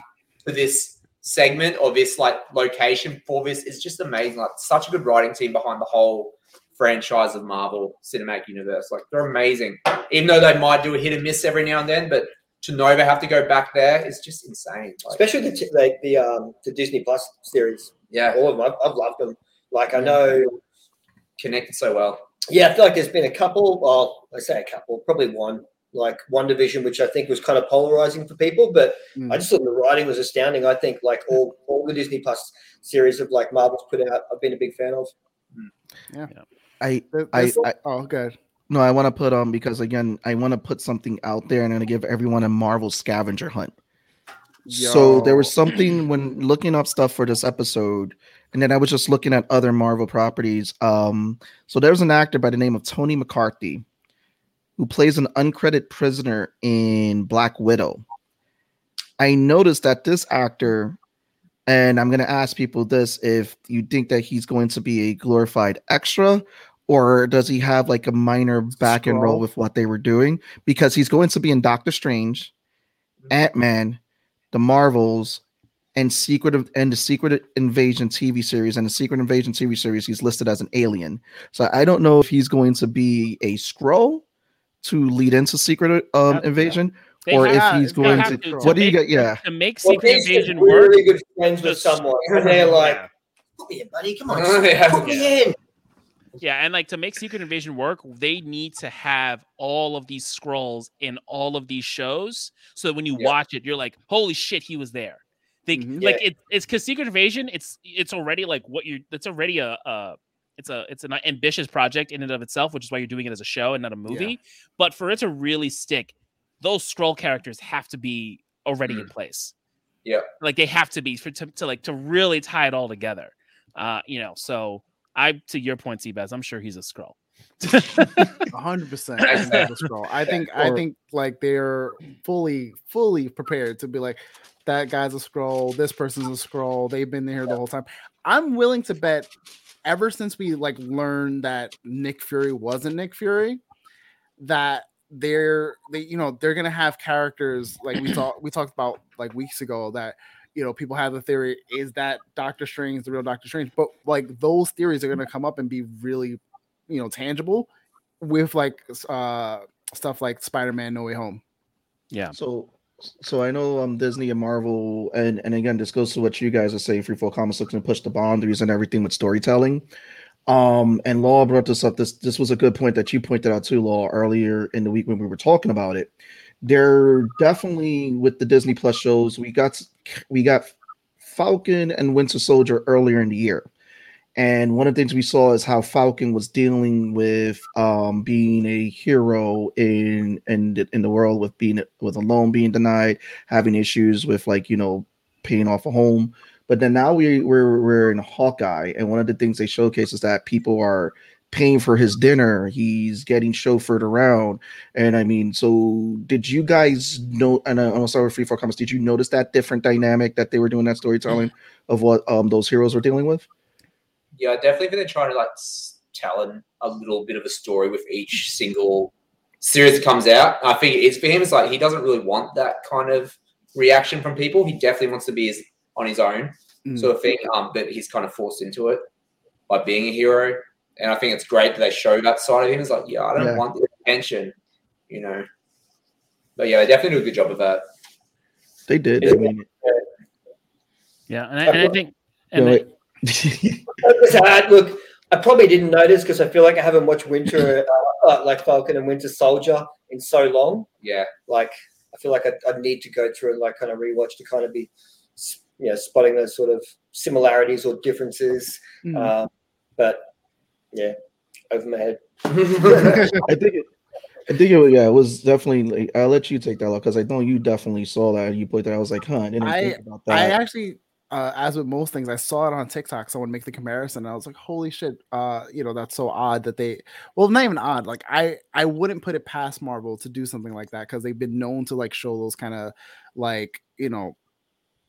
[SPEAKER 6] to this segment or this like location for this is just amazing. Like such a good writing team behind the whole franchise of Marvel Cinematic Universe. Like they're amazing. Even though they might do a hit and miss every now and then, but to know they have to go back there is just insane. Like,
[SPEAKER 5] Especially the, like the um the Disney Plus series.
[SPEAKER 6] yeah,
[SPEAKER 5] All of them. I've, I've loved them. Like I know
[SPEAKER 6] connected so well.
[SPEAKER 5] Yeah, I feel like there's been a couple. Well, I say a couple, probably one. Like WandaVision, which I think was kind of polarizing for people, but
[SPEAKER 3] Mm.
[SPEAKER 5] I just thought the writing was astounding. I think like all all the Disney Plus series of like Marvel's put out, I've been a big fan of.
[SPEAKER 2] I
[SPEAKER 3] There-
[SPEAKER 2] I, I
[SPEAKER 3] oh, good.
[SPEAKER 2] No, I want to put um because again I want to put something out there and I'm gonna give everyone a Marvel scavenger hunt. So there was something when looking up stuff for this episode, and then I was just looking at other Marvel properties. Um, so there's an actor by the name of Tony McCarthy who plays an uncredited prisoner in Black Widow. I noticed that this actor, and I'm gonna ask people this if you think that he's going to be a glorified extra, or does he have like a minor back and roll with what they were doing? Because he's going to be in Doctor Strange, Ant Man, the Marvels, and Secret of and the Secret Invasion TV series and the Secret Invasion TV series. He's listed as an alien. So I don't know if he's going to be a Skrull to lead into Secret um,
[SPEAKER 4] Have-
[SPEAKER 2] Invasion,
[SPEAKER 4] They
[SPEAKER 2] or
[SPEAKER 4] have-
[SPEAKER 2] if he's going
[SPEAKER 3] have
[SPEAKER 2] to.
[SPEAKER 3] to.
[SPEAKER 2] What do you
[SPEAKER 4] make-
[SPEAKER 2] get? Yeah.
[SPEAKER 4] to make Secret
[SPEAKER 5] he's just
[SPEAKER 4] Invasion work?
[SPEAKER 5] really good friends with someone, and they're like,
[SPEAKER 4] Yeah.
[SPEAKER 5] "Come here, buddy, come on,
[SPEAKER 6] Yeah.
[SPEAKER 5] put me in."
[SPEAKER 4] Yeah, and like to make Secret Invasion work, they need to have all of these Skrulls in all of these shows, so that when you
[SPEAKER 6] Yeah.
[SPEAKER 4] watch it, you're like, "Holy shit, he was there!" They
[SPEAKER 3] Mhm.
[SPEAKER 4] like it, it's because Secret Invasion, it's it's already like what you're. It's already a, a it's a it's an ambitious project in and of itself, which is why you're doing it as a show and not a movie. But for it to really stick, those Skrull characters have to be already in place.
[SPEAKER 6] Yeah.
[SPEAKER 4] like they have to be for to, to like to really tie it all together. Uh, you know, so I to your point, Seabass, I'm sure he's a Skrull.
[SPEAKER 3] hundred percent Skrull. I think I think like they're fully fully prepared to be like that guy's a Skrull, this person's a Skrull. They've been here the whole time. I'm willing to bet ever since we like learned that Nick Fury wasn't Nick Fury, that they're they you know they're gonna have characters like we talked we talked about like weeks ago that you know people have the theory is that Doctor Strange is the real Doctor Strange, but like those theories are gonna come up and be really you know tangible with like uh stuff like Spider-Man No Way Home.
[SPEAKER 4] Yeah.
[SPEAKER 2] So, so I know um Disney and Marvel, and and again, this goes to what you guys are saying. Free Fall Comics looking to push the boundaries and everything with storytelling. Um, and Law brought this up. This this was a good point that you pointed out too, Law, earlier in the week when we were talking about it. They're definitely with the Disney Plus shows. We got we got Falcon and Winter Soldier earlier in the year. And one of the things we saw is how Falcon was dealing with um, being a hero in in the, in the world with being with a loan being denied, having issues with like you know paying off a home. But then now we we're we're in Hawkeye, and one of the things they showcase is that people are paying for his dinner. He's getting chauffeured around, and I mean, so did you guys know? And I'm sorry, Free Fall Comics. Did you notice that different dynamic that they were doing that storytelling of what um those heroes were dealing with?
[SPEAKER 6] Yeah, I definitely think they're trying to like tell a little bit of a story with each single series that comes out. I think it's for him. It's like he doesn't really want that kind of reaction from people. He definitely wants to be his, on his own
[SPEAKER 3] Mm.
[SPEAKER 6] sort of thing. Um, but he's kind of forced into it by being a hero. And I think it's great that they show that side of him. It's like, yeah, I don't
[SPEAKER 2] Yeah.
[SPEAKER 6] want the attention, you know. But yeah, they definitely do a good job of that.
[SPEAKER 2] They did. I
[SPEAKER 5] Yeah.
[SPEAKER 2] mean,
[SPEAKER 4] Yeah, and I, and I think and
[SPEAKER 2] you know,
[SPEAKER 4] I-
[SPEAKER 2] it-
[SPEAKER 5] It's hard. Look, I probably didn't notice because I feel like I haven't watched Winter, uh, uh, like Falcon and Winter Soldier, in so long.
[SPEAKER 6] Yeah.
[SPEAKER 5] Like, I feel like I, I need to go through and like kind of rewatch to kind of be, you know, spotting those sort of similarities or differences.
[SPEAKER 3] Mm.
[SPEAKER 5] Uh, but yeah, over my head.
[SPEAKER 2] I think it, I think it was, yeah, it was definitely like, I'll let you take that up because I know you definitely saw that and you put that. I was like, huh, I didn't
[SPEAKER 3] I-
[SPEAKER 2] think about that.
[SPEAKER 3] I actually, uh, as with most things, I saw it on TikTok. Someone make the comparison. And I was like, "Holy shit!" Uh, you know, that's so odd that they. Well, not even odd. Like I, I wouldn't put it past Marvel to do something like that because they've been known to like show those kind of like you know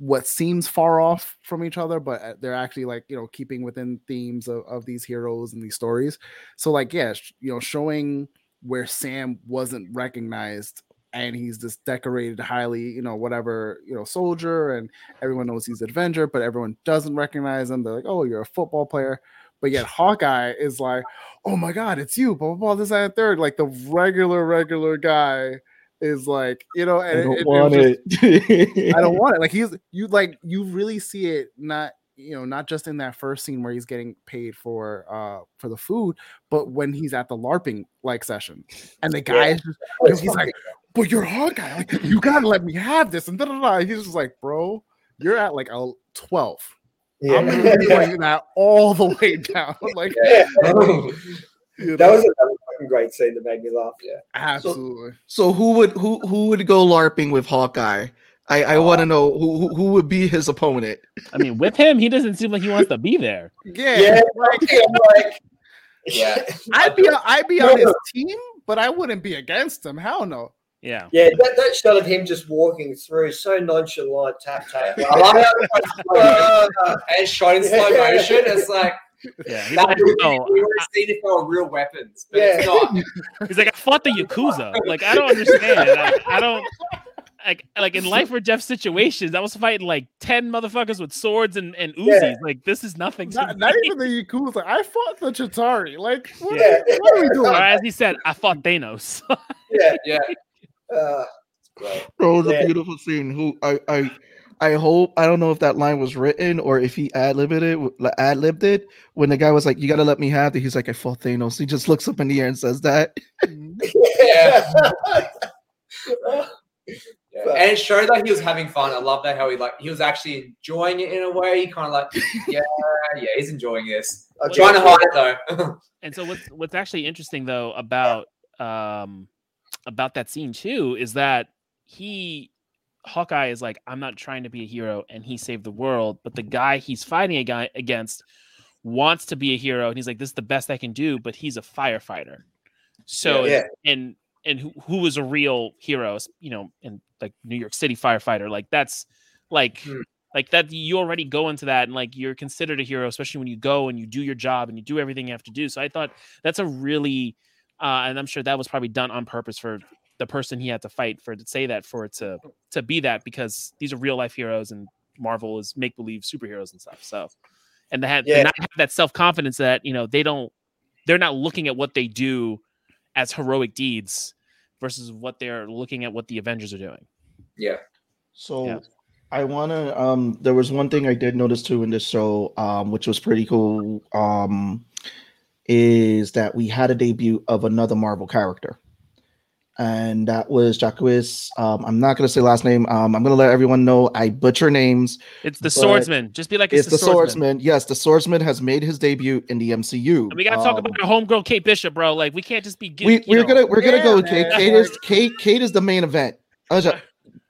[SPEAKER 3] what seems far off from each other, but uh, they're actually like you know keeping within themes of, of these heroes and these stories. So like, yeah, sh- you know, showing where Sam wasn't recognized and he's this decorated highly you know whatever you know soldier and everyone knows he's an avenger but everyone doesn't recognize him. They're like oh you're a football player. But yet hawkeye is like oh my god it's you blah blah blah this and third. Like the regular regular guy is like you know and I
[SPEAKER 2] don't
[SPEAKER 3] it- it
[SPEAKER 2] want
[SPEAKER 3] just-
[SPEAKER 2] it.
[SPEAKER 3] I don't want it. Like he's you like you really see it not you know not just in that first scene where he's getting paid for uh for the food, but when he's at the LARPing like session and the guy is just he's like, but you're a hard guy. like you gotta let me have this and da da da. He's just like, bro, you're at like a twelve. yeah. I'm bringing that all the way down. Like
[SPEAKER 5] Yeah.
[SPEAKER 3] You
[SPEAKER 5] that
[SPEAKER 3] know,
[SPEAKER 5] was another fucking great scene that made me laugh. Yeah.
[SPEAKER 3] absolutely.
[SPEAKER 2] so who would who who would go LARPing with Hawkeye? I, I want to uh, know who, who who would be his opponent.
[SPEAKER 4] I mean, with him, he doesn't seem like he wants to be there.
[SPEAKER 3] Yeah,
[SPEAKER 5] Yeah.
[SPEAKER 3] like
[SPEAKER 5] I'm like,
[SPEAKER 6] Yeah.
[SPEAKER 3] I'd be I'd be on his team, but I wouldn't be against him. Hell no.
[SPEAKER 4] Yeah.
[SPEAKER 5] Yeah, that, that shot of him just walking through, so nonchalant, tap tap.
[SPEAKER 6] I love how it's uh, slow- and shot in slow motion. It's like
[SPEAKER 4] Yeah. He's
[SPEAKER 6] that
[SPEAKER 4] like,
[SPEAKER 6] would be,
[SPEAKER 4] no,
[SPEAKER 6] we would have seen if they were real weapons, but it's
[SPEAKER 5] Yeah.
[SPEAKER 6] not.
[SPEAKER 4] He's like, I fought the Yakuza. Like, I don't understand. I, I don't like like in life or death situations, I was fighting like 10 motherfuckers with swords and, and Uzis.
[SPEAKER 5] Yeah.
[SPEAKER 4] Like, this is nothing to
[SPEAKER 3] Not,
[SPEAKER 4] me.
[SPEAKER 3] not even the Yakuza. I fought the Chitauri. Like, what,
[SPEAKER 5] Yeah.
[SPEAKER 3] are, what are we doing?
[SPEAKER 4] or as he said, I fought Thanos.
[SPEAKER 5] Yeah.
[SPEAKER 6] Yeah.
[SPEAKER 5] Uh,
[SPEAKER 6] It's.
[SPEAKER 2] Bro, it was
[SPEAKER 5] Yeah.
[SPEAKER 2] a beautiful scene. Who I I I hope I don't know if that line was written or if he ad libbed it, ad libbed it. When the guy was like, "You gotta let me have it," he's like, "I fought Thanos." He just looks up in the air and says that.
[SPEAKER 6] Yeah. Yeah. And it showed that he was having fun. I love that how he like he was actually enjoying it in a way. He kind of like, yeah, yeah, he's enjoying this. I'm
[SPEAKER 5] Okay.
[SPEAKER 6] trying to hide it though.
[SPEAKER 4] And so what's what's actually interesting though about um about that scene too is that he Hawkeye is like, I'm not trying to be a hero and he saved the world, but the guy he's fighting a guy against wants to be a hero and he's like, This is the best I can do, but he's a firefighter. So
[SPEAKER 5] Yeah.
[SPEAKER 4] and and who who was a real hero, you know, in like New York City firefighter, like that's like
[SPEAKER 6] Hmm.
[SPEAKER 4] like that you already go into that and like you're considered a hero especially when you go and you do your job and you do everything you have to do so i thought that's a really uh and i'm sure that was probably done on purpose for the person he had to fight for to say that for it to to be that because these are real life heroes and marvel is make believe superheroes and stuff so and they have,
[SPEAKER 5] Yeah.
[SPEAKER 4] and not have that self-confidence that you know they don't they're not looking at what they do as heroic deeds versus what they're looking at what the avengers are doing
[SPEAKER 6] yeah.
[SPEAKER 2] So
[SPEAKER 4] Yeah.
[SPEAKER 2] I wanna um there was one thing I did notice too in this show, um, which was pretty cool. Um is that we had a debut of another Marvel character. And that was Jacques. Um, I'm not gonna say last name. Um, I'm gonna let everyone know I butcher names.
[SPEAKER 4] it's the swordsman just be like
[SPEAKER 2] It's,
[SPEAKER 4] it's,
[SPEAKER 2] the swordsman. Yes, the swordsman has made his debut in the MCU.
[SPEAKER 4] And we gotta talk
[SPEAKER 2] Um,
[SPEAKER 4] about our homegirl Kate Bishop, bro. Like we can't just be. gi-
[SPEAKER 2] we, we're
[SPEAKER 4] know-
[SPEAKER 2] gonna we're gonna go with Kate. Kate is Kate. Kate is the main event.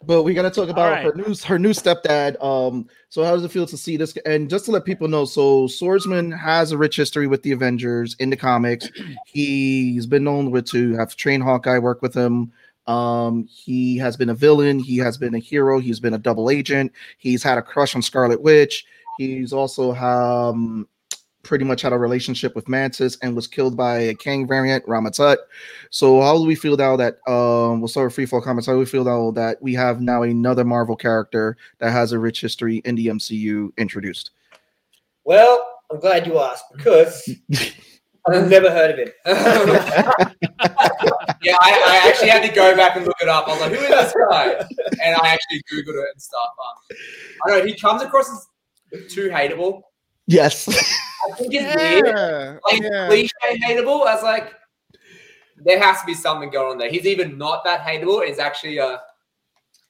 [SPEAKER 2] I was just- But we gotta talk about
[SPEAKER 4] right.
[SPEAKER 2] her new her new stepdad. Um, so how does it feel to see this? And just to let people know, so Swordsman has a rich history with the Avengers in the comics. He's been known with to have trained Hawkeye work with him. Um, he has been a villain. He has been a hero. He's been a double agent. He's had a crush on Scarlet Witch. He's also um pretty much had a relationship with Mantis and was killed by a Kang variant, Rama-Tut. So how do we feel now that um we'll start with Free Fall Comics? How do we feel now that we have now another Marvel character that has a rich history in the MCU introduced?
[SPEAKER 5] Well, I'm glad you asked because I've never heard of him.
[SPEAKER 6] Yeah, I, I actually had to go back and look it up. I was like, who is this guy? And I actually Googled it and stuff. Um, I don't know, he comes across as too hateable.
[SPEAKER 2] Yes.
[SPEAKER 6] I think it's weird.
[SPEAKER 3] Yeah,
[SPEAKER 6] Like
[SPEAKER 3] yeah.
[SPEAKER 6] cliche hateable. I was like, there has to be something going on there. He's even not that hateable. He's actually a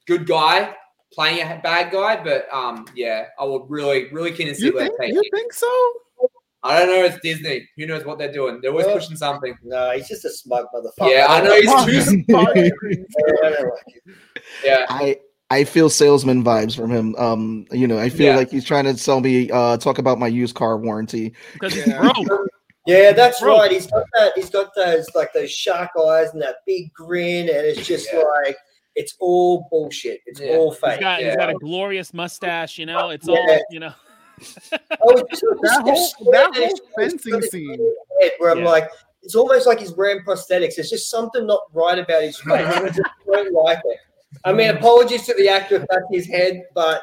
[SPEAKER 6] good guy playing a bad guy. But um, yeah, I would really, really keen to see
[SPEAKER 3] You
[SPEAKER 6] where
[SPEAKER 3] think,
[SPEAKER 6] they
[SPEAKER 3] you think so?
[SPEAKER 6] I don't know. It's Disney. Who knows what they're doing? They're always
[SPEAKER 5] Well,
[SPEAKER 6] pushing something.
[SPEAKER 5] no, he's just a smug motherfucker.
[SPEAKER 6] Yeah, I know he's too.
[SPEAKER 5] I don't like him.
[SPEAKER 6] Yeah,
[SPEAKER 2] I I feel salesman vibes from him. Um, you know, I feel
[SPEAKER 6] Yeah.
[SPEAKER 2] like he's trying to sell me uh talk about my used car warranty.
[SPEAKER 3] Yeah.
[SPEAKER 5] Yeah, that's
[SPEAKER 4] Bro.
[SPEAKER 5] right. He's got that. He's got those like those shark eyes and that big grin, and it's just
[SPEAKER 6] Yeah.
[SPEAKER 5] like it's all bullshit. It's
[SPEAKER 6] Yeah.
[SPEAKER 5] all
[SPEAKER 4] He's
[SPEAKER 5] fake.
[SPEAKER 4] got, he's
[SPEAKER 6] Yeah.
[SPEAKER 4] got a glorious mustache. You know, it's
[SPEAKER 5] Yeah.
[SPEAKER 4] all you know.
[SPEAKER 5] Oh, it's just-
[SPEAKER 3] That whole that whole fencing
[SPEAKER 5] really
[SPEAKER 3] scene.
[SPEAKER 5] head where I'm like, it's almost like he's wearing prosthetics. There's just something not right about his face. I just don't like it. I mean, apologies to the actor if that's his head, but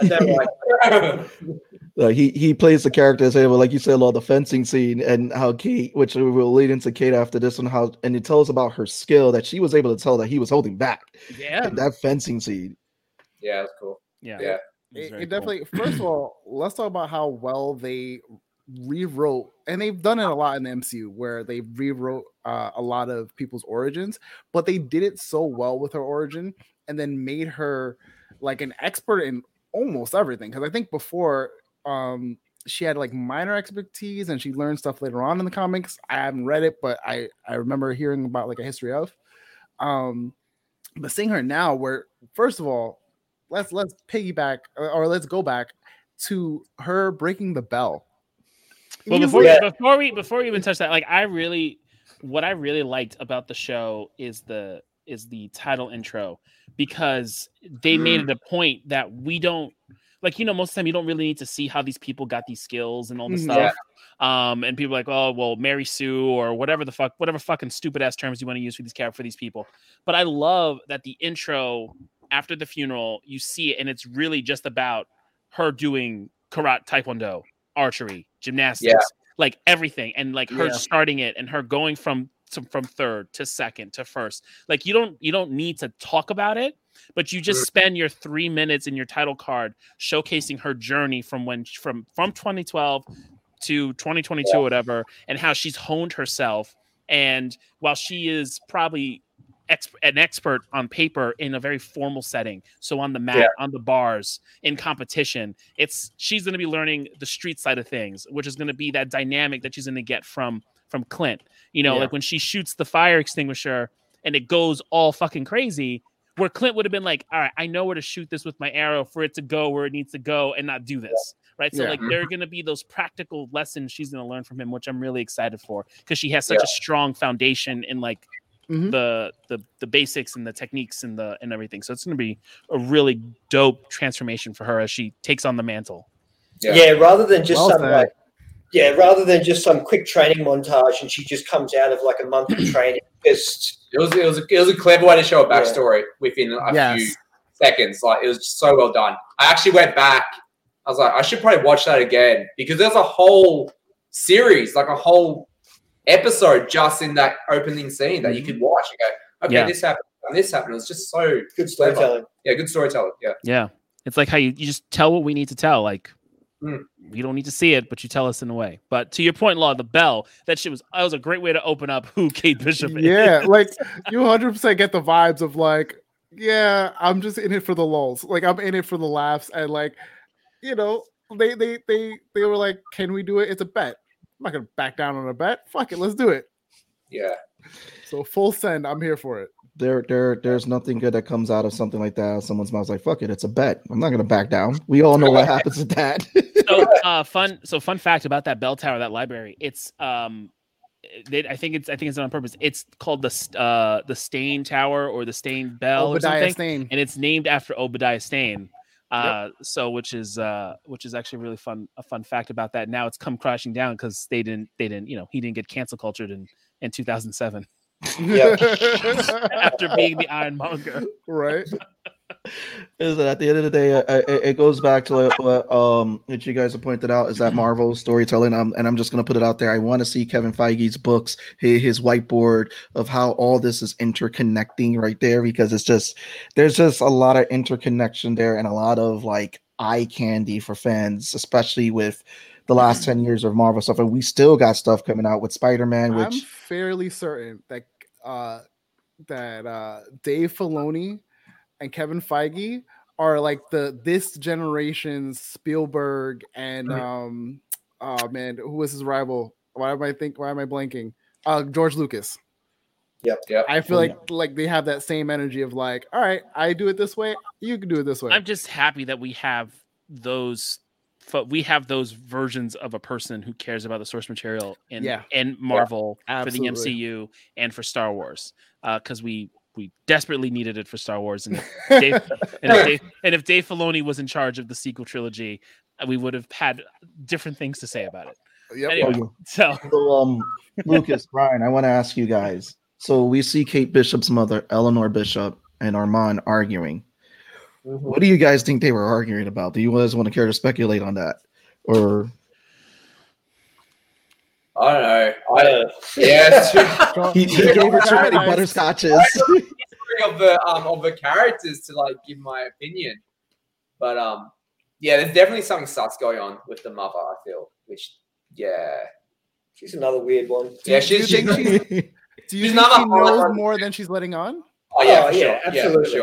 [SPEAKER 5] I don't like it.
[SPEAKER 2] He he plays the character as well, like you said, all the fencing scene and how Kate, which we will lead into Kate after this one, how and it tells about her skill that she was able to tell that he was holding back
[SPEAKER 4] Yeah,
[SPEAKER 2] in that fencing scene.
[SPEAKER 6] yeah, that's cool.
[SPEAKER 4] yeah,
[SPEAKER 6] Yeah.
[SPEAKER 4] was
[SPEAKER 3] It,
[SPEAKER 4] very
[SPEAKER 3] it
[SPEAKER 4] cool.
[SPEAKER 3] definitely. First of all, let's talk about how well they rewrote, and they've done it a lot in the MCU, where they rewrote uh, a lot of people's origins, but they did it so well with her origin, and then made her like an expert in almost everything. Because I think before, um, she had like minor expertise, and she learned stuff later on in the comics. I haven't read it, but I I remember hearing about like a history of. Um, but seeing her now, where first of all, let's let's piggyback or, or let's go back to her breaking the bell.
[SPEAKER 4] Well, before
[SPEAKER 5] Yeah.
[SPEAKER 4] before we before we even touch that, like I really, what I really liked about the show is the is the title intro because they made it a point that we don't like you know most of the time you don't really need to see how these people got these skills and all this
[SPEAKER 3] Mhm.
[SPEAKER 4] stuff. Um, and people are like, oh well, Mary Sue or whatever the fuck, whatever fucking stupid ass terms you want to use for these character for these people. But I love that the intro after the funeral, you see it, and it's really just about her doing karate, taekwondo, archery, gymnastics, like everything, and like her
[SPEAKER 3] Yeah.
[SPEAKER 4] starting it and her going from to, from third to second to first. Like you don't you don't need to talk about it. but you just spend your three minutes in your title card showcasing her journey from when from from 2012 to 2022
[SPEAKER 5] Yeah.
[SPEAKER 4] whatever and how she's honed herself and while she is probably ex- an expert on paper in a very formal setting so on the mat
[SPEAKER 5] Yeah.
[SPEAKER 4] on the bars in competition it's she's going to be learning the street side of things which is going to be that dynamic that she's going to get from from clint you know
[SPEAKER 3] Yeah.
[SPEAKER 4] like when she shoots the fire extinguisher and it goes all fucking crazy where clint would have been like all right i know where to shoot this with my arrow for it to go where it needs to go and not do this right so
[SPEAKER 3] Yeah.
[SPEAKER 4] like there are going to be those practical lessons she's going to learn from him which i'm really excited for because she has such a strong foundation in like
[SPEAKER 3] Mhm.
[SPEAKER 4] the the the basics and the techniques and the and everything so it's going to be a really dope transformation for her as she takes on the mantle
[SPEAKER 6] Yeah.
[SPEAKER 5] Yeah, rather than just
[SPEAKER 3] Well
[SPEAKER 5] some
[SPEAKER 3] said.
[SPEAKER 5] like yeah, rather than just some quick training montage and she just comes out of like a month of training. Just
[SPEAKER 6] It was it was a, it was a clever way to show a
[SPEAKER 5] Yeah.
[SPEAKER 6] backstory within a
[SPEAKER 3] Yes.
[SPEAKER 6] few seconds. Like it was just so well done. I actually went back. I was like, I should probably watch that again because there's a whole series, like a whole episode just in that opening scene that you could watch and go, okay,
[SPEAKER 4] Yeah.
[SPEAKER 6] this happened, and this happened. It was just so
[SPEAKER 5] good storytelling.
[SPEAKER 6] yeah, good storytelling. Yeah,
[SPEAKER 4] yeah it's like how you, you just tell what we need to tell like
[SPEAKER 6] Mm.
[SPEAKER 4] we don't need to see it but you tell us in a way but to your point law the bell that shit was that was a great way to open up who kate bishop is
[SPEAKER 3] yeah, like you 100% get the vibes of like, yeah, I'm just in it for the lulls. Like I'm in it for the laughs and like, you know, they they they they were like, can we do it? It's a bet. I'm not gonna back down on a bet. Fuck it, let's do it.
[SPEAKER 6] yeah.
[SPEAKER 3] So full send. I'm here for it.
[SPEAKER 2] There, there, there's nothing good that comes out of something like that. Someone's mouth's like, "Fuck it, it's a bet. I'm not gonna back down." We all know what happens with that.
[SPEAKER 4] so uh fun so fun fact about that bell tower that library it's um they, i think it's i think it's on purpose it's called the uh the Stane tower or the Stane bell or
[SPEAKER 3] Obadiah
[SPEAKER 4] something
[SPEAKER 3] Stane.
[SPEAKER 4] and it's named after obadiah Stane uh so which is uh which is actually really fun a fun fact about that. Now it's come crashing down because they didn't they didn't you know he didn't get cancel cultured in in 2007 after being the Iron Monger.
[SPEAKER 3] Right.
[SPEAKER 2] is that at the end of the day, uh, it, it goes back to what, um what you guys have pointed out is that Marvel storytelling. Um, and I'm just gonna put it out there. I want to see Kevin Feige's books, his, his whiteboard of how all this is interconnecting right there because it's just there's just a lot of interconnection there and a lot of like eye candy for fans, especially with the last 10 years of Marvel stuff. And we still got stuff coming out with Spider-Man, which I'm
[SPEAKER 3] fairly certain that uh that uh Dave Filoni and Kevin Feige are like the this generation's Spielberg and um oh man, who was his rival? Why am I think why am I blanking? Uh George Lucas.
[SPEAKER 6] Yep, yeah.
[SPEAKER 3] I feel like like they have that same energy of like, all right, I do it this way, you can do it this way.
[SPEAKER 4] i'm just happy that we have those we have those versions of a person who cares about the source material in
[SPEAKER 3] Yeah.
[SPEAKER 4] in marvel for the
[SPEAKER 3] Absolutely.
[SPEAKER 4] mcu and for star wars because we we desperately needed it for star wars and if Dave, and, if Dave, and if Dave Filoni was in charge of the sequel trilogy, uh, we would have had different things to say about it.
[SPEAKER 3] Yep.
[SPEAKER 4] Anyway, so
[SPEAKER 2] So, um, Lucas, Brian, I want to ask you guys. So we see Kate Bishop's mother, Eleanor Bishop, and Armand arguing. What do you guys think they were arguing about? Do you guys want to care to speculate on that, or
[SPEAKER 6] I don't know.
[SPEAKER 5] I
[SPEAKER 6] I
[SPEAKER 5] don't know.
[SPEAKER 6] yeah. too-
[SPEAKER 2] he, he gave her too many
[SPEAKER 3] Paradise.
[SPEAKER 2] butterscotches?
[SPEAKER 6] of the um of the characters to like give my opinion. But um yeah, there's definitely something sus going on with the mother, I feel. Which yeah.
[SPEAKER 5] She's another weird one.
[SPEAKER 6] Yeah,
[SPEAKER 3] do you
[SPEAKER 6] she's, she's
[SPEAKER 3] think
[SPEAKER 2] she,
[SPEAKER 3] Do you
[SPEAKER 6] She's
[SPEAKER 3] think
[SPEAKER 6] not
[SPEAKER 3] she
[SPEAKER 6] a
[SPEAKER 3] knows more than she's letting on?
[SPEAKER 6] oh yeah,
[SPEAKER 5] Oh,
[SPEAKER 6] for
[SPEAKER 5] yeah,
[SPEAKER 6] sure. Yeah, for
[SPEAKER 5] absolutely.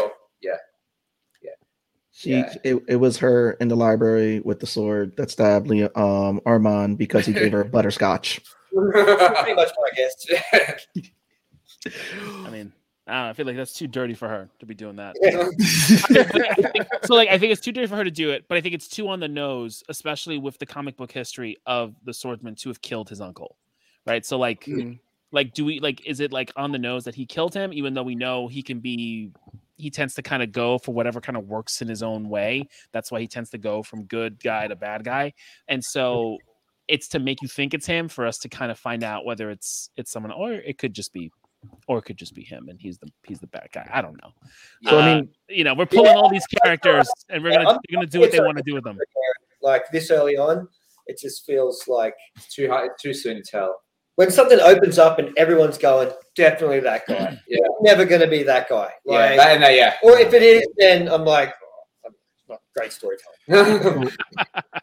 [SPEAKER 6] Sure. Yeah.
[SPEAKER 2] it, it was her in the library with the sword that stabbed Leo, um Armand because he gave her butterscotch.
[SPEAKER 5] Pretty much my guess.
[SPEAKER 4] I mean, I don't know. I feel like that's too dirty for her to be doing that. So like, I think it's too dirty for her to do it, but I think it's too on the nose, especially with the comic book history of the swordsman to have killed his uncle, right? So like,
[SPEAKER 3] Mm.
[SPEAKER 4] like, do we like? Is it like on the nose that he killed him, even though we know he can be? He tends to kind of go for whatever kind of works in his own way. That's why he tends to go from good guy to bad guy, and so it's to make you think it's him for us to kind of find out whether it's it's someone or it could just be or it could just be him and he's the he's the bad guy. I don't know.
[SPEAKER 2] So I
[SPEAKER 4] Uh,
[SPEAKER 2] mean,
[SPEAKER 4] you know, we're pulling all these characters and we're
[SPEAKER 5] Yeah,
[SPEAKER 4] gonna we're gonna do what they want to do with them.
[SPEAKER 5] like this early on, it just feels like
[SPEAKER 6] It's too it's too soon to tell.
[SPEAKER 5] When something opens up and everyone's going, definitely that guy.
[SPEAKER 6] Yeah.
[SPEAKER 5] Never going to be that guy.
[SPEAKER 6] yeah,
[SPEAKER 5] Like,
[SPEAKER 6] that, that- yeah.
[SPEAKER 5] or if it is, then I'm like, oh, not great storytelling.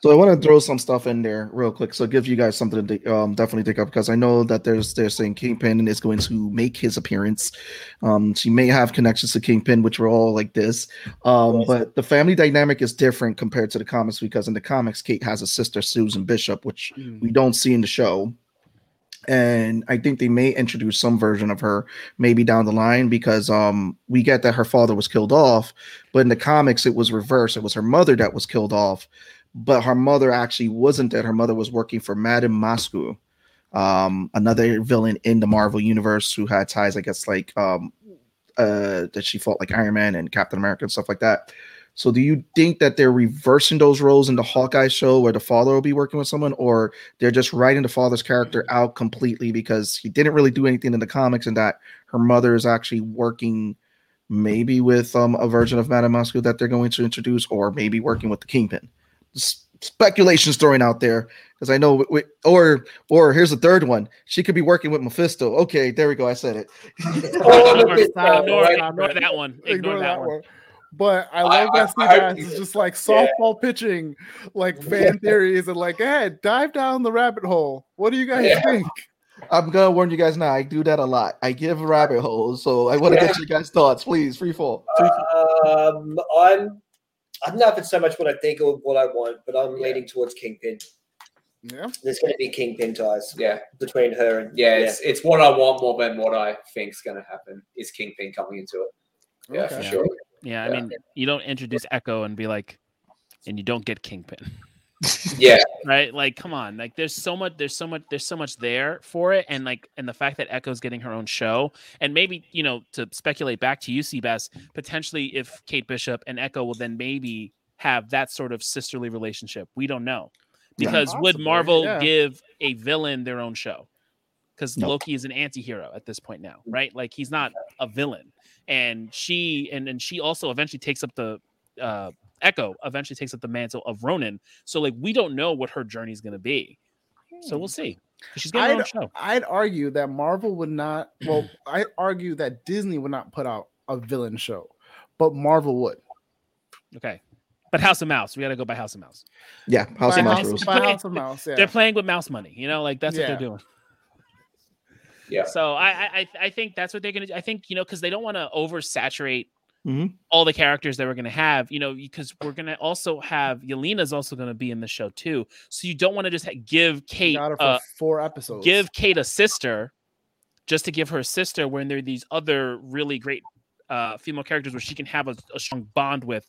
[SPEAKER 2] So I want to throw some stuff in there real quick. So give you guys something to um, definitely think of because I know that there's they're saying Kingpin is going to make his appearance. Um, she may have connections to Kingpin, which were all like this. Um,
[SPEAKER 5] Yes.
[SPEAKER 2] but the family dynamic is different compared to the comics because in the comics, Kate has a sister, Susan Bishop, which we don't see in the show. And I think they may introduce some version of her maybe down the line because um we get that her father was killed off, but in the comics it was reversed. It was her mother that was killed off, but her mother actually wasn't dead. Her mother was working for Madame Masque, um, another villain in the Marvel universe who had ties, I guess, like um uh that she fought like Iron Man and Captain America and stuff like that. So do you think that they're reversing those roles in the Hawkeye show where the father will be working with someone, or they're just writing the father's character out completely because he didn't really do anything in the comics and that her mother is actually working maybe with um, a version of Madame Masque that they're going to introduce, or maybe working with the Kingpin. S- speculations throwing out there because I know, we, or or here's the third one. She could be working with Mephisto. Okay, there we go. I said it.
[SPEAKER 5] Oh,
[SPEAKER 4] Ignore, ignore, ignore that one. Ignore, that, one.
[SPEAKER 3] But I
[SPEAKER 6] I-
[SPEAKER 3] love that
[SPEAKER 6] I- I-
[SPEAKER 3] is just like softball pitching, like fan theories, and like, hey, dive down the rabbit hole. What do you guys
[SPEAKER 6] Yeah.
[SPEAKER 3] think?
[SPEAKER 2] I'm gonna warn you guys now. I do that a lot. I give rabbit holes, so I want to get you guys' thoughts, please. Free fall. Free fall.
[SPEAKER 5] Um, I'm. I don't know if it's so much what I think or what I want, but I'm
[SPEAKER 6] Yeah.
[SPEAKER 5] leaning towards Kingpin.
[SPEAKER 3] Yeah.
[SPEAKER 5] There's going to be Kingpin ties
[SPEAKER 6] yeah,
[SPEAKER 5] between her and
[SPEAKER 6] yeah, it's it's what I want more than what I think's gonna happen. Is Kingpin coming into it? Yeah,
[SPEAKER 3] Okay.
[SPEAKER 6] for
[SPEAKER 4] Yeah.
[SPEAKER 6] sure.
[SPEAKER 4] Yeah, I mean, you don't introduce Echo and be like, and you don't get Kingpin,
[SPEAKER 6] Yeah,
[SPEAKER 4] right? Like, come on, like, there's so much, there's so much, there's so much there for it, and like, and the fact that Echo's getting her own show, and maybe you know, to speculate back to you, Seabass, potentially if Kate Bishop and Echo will then maybe have that sort of sisterly relationship, we don't know,
[SPEAKER 2] Yeah.
[SPEAKER 4] because would Marvel
[SPEAKER 3] yeah.
[SPEAKER 4] give a villain their own show? Because
[SPEAKER 2] No.
[SPEAKER 4] Loki is an anti-hero at this point now, right? Like he's not a villain and she and and she also eventually takes up the uh echo eventually takes up the mantle of ronin so like we don't know what her journey is going to be so we'll see 'Cause she's getting her own
[SPEAKER 3] I'd,
[SPEAKER 4] show
[SPEAKER 3] I'd argue that Marvel would not. Well, I argue that Disney would not put out a villain show, but Marvel would.
[SPEAKER 4] okay but house of mouse we got to go by house of mouse
[SPEAKER 2] Yeah, House
[SPEAKER 3] By
[SPEAKER 2] of Mouse
[SPEAKER 3] House-
[SPEAKER 2] rules.
[SPEAKER 3] by House of Mouse. Yeah.
[SPEAKER 4] they're playing with mouse money you know like that's what they're doing
[SPEAKER 6] yeah.
[SPEAKER 4] so I, I I- think that's what they're gonna do. I think you know because they don't want to oversaturate
[SPEAKER 2] Mhm.
[SPEAKER 4] all the characters that we're gonna have. You know because we're gonna also have Yelena's also gonna be in the show too. So you don't want to just give Kate uh,
[SPEAKER 3] four episodes.
[SPEAKER 4] give Kate a sister just to give her a sister when there are these other really great uh, female characters where she can have a, a strong bond with.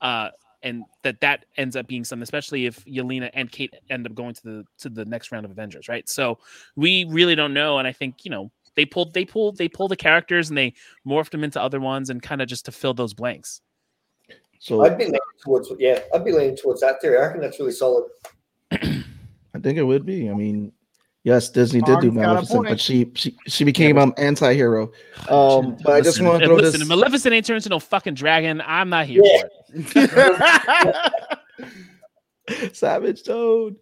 [SPEAKER 4] Uh, and that that ends up being something, especially if Yelena and Kate end up going to the to the next round of Avengers, right? So we really don't know, and I think you know they pulled they pulled they pulled the characters and they morphed them into other ones and kind of just to fill those blanks.
[SPEAKER 2] So
[SPEAKER 5] I'd be leaning towards yeah, I'd be leaning towards that theory. I reckon that's really solid.
[SPEAKER 2] I think it would be. I mean, yes, Disney did do
[SPEAKER 3] Pong's got a
[SPEAKER 2] Maleficent, but she she, she became um anti-hero. Um, but I just want to throw
[SPEAKER 4] listen,
[SPEAKER 2] this.
[SPEAKER 4] Maleficent ain't turned into no fucking dragon. I'm not here
[SPEAKER 5] Yeah.
[SPEAKER 4] for it.
[SPEAKER 2] Savage Toad.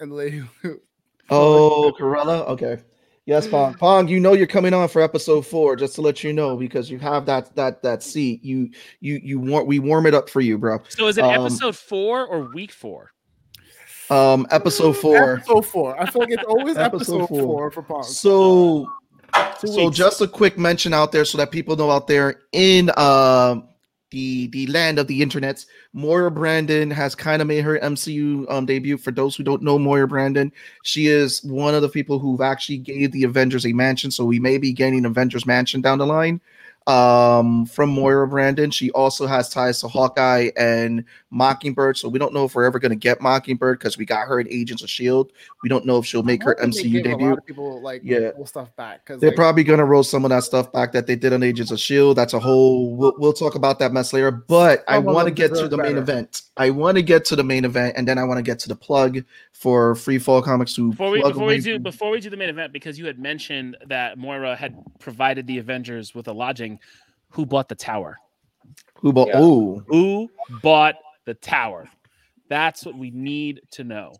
[SPEAKER 3] and the lady who-
[SPEAKER 2] Oh, Cruella. Okay. Yes, Pong. Pong, you know you're coming on for episode four, just to let you know, because you have that that that seat. You you you want we warm it up for you, bro.
[SPEAKER 4] So is it
[SPEAKER 2] Um,
[SPEAKER 4] episode four or week four?
[SPEAKER 2] Um, episode four.
[SPEAKER 3] Episode four. I feel like it's always
[SPEAKER 2] Episode
[SPEAKER 3] episode,
[SPEAKER 2] four.
[SPEAKER 3] four. for Pong.
[SPEAKER 2] So so just a quick mention out there so that people know out there in um the the land of the internets moira brandon has kind of made her mcu um debut. For those who don't know moira brandon she is one of the people who've actually gave the avengers a mansion. So we may be getting avengers mansion down the line um from moira brandon she also has ties to hawkeye and mockingbird so we don't know if we're ever going to get mockingbird because we got her in agents of shield we don't know if she'll make her
[SPEAKER 3] don't they
[SPEAKER 2] mcu
[SPEAKER 3] gave A
[SPEAKER 2] debut
[SPEAKER 3] lot of people like
[SPEAKER 2] Yeah.
[SPEAKER 3] pull stuff back because
[SPEAKER 2] they're
[SPEAKER 3] like,
[SPEAKER 2] probably gonna roll some of that stuff back that they did on Agents of Shield. That's a whole. We'll, we'll talk about that mess later. But I
[SPEAKER 3] Some
[SPEAKER 2] want to get to
[SPEAKER 3] deserve
[SPEAKER 2] the main event. I want to get to the main event, and then I want to get to the plug for Free Fall Comics to
[SPEAKER 4] Before we before we do before we do the main event, because you had mentioned that Moira had provided the Avengers with a lodging. Who bought the tower?
[SPEAKER 2] who bought.
[SPEAKER 6] Yeah.
[SPEAKER 2] Oh,
[SPEAKER 4] Who bought the tower? That's what we need to know.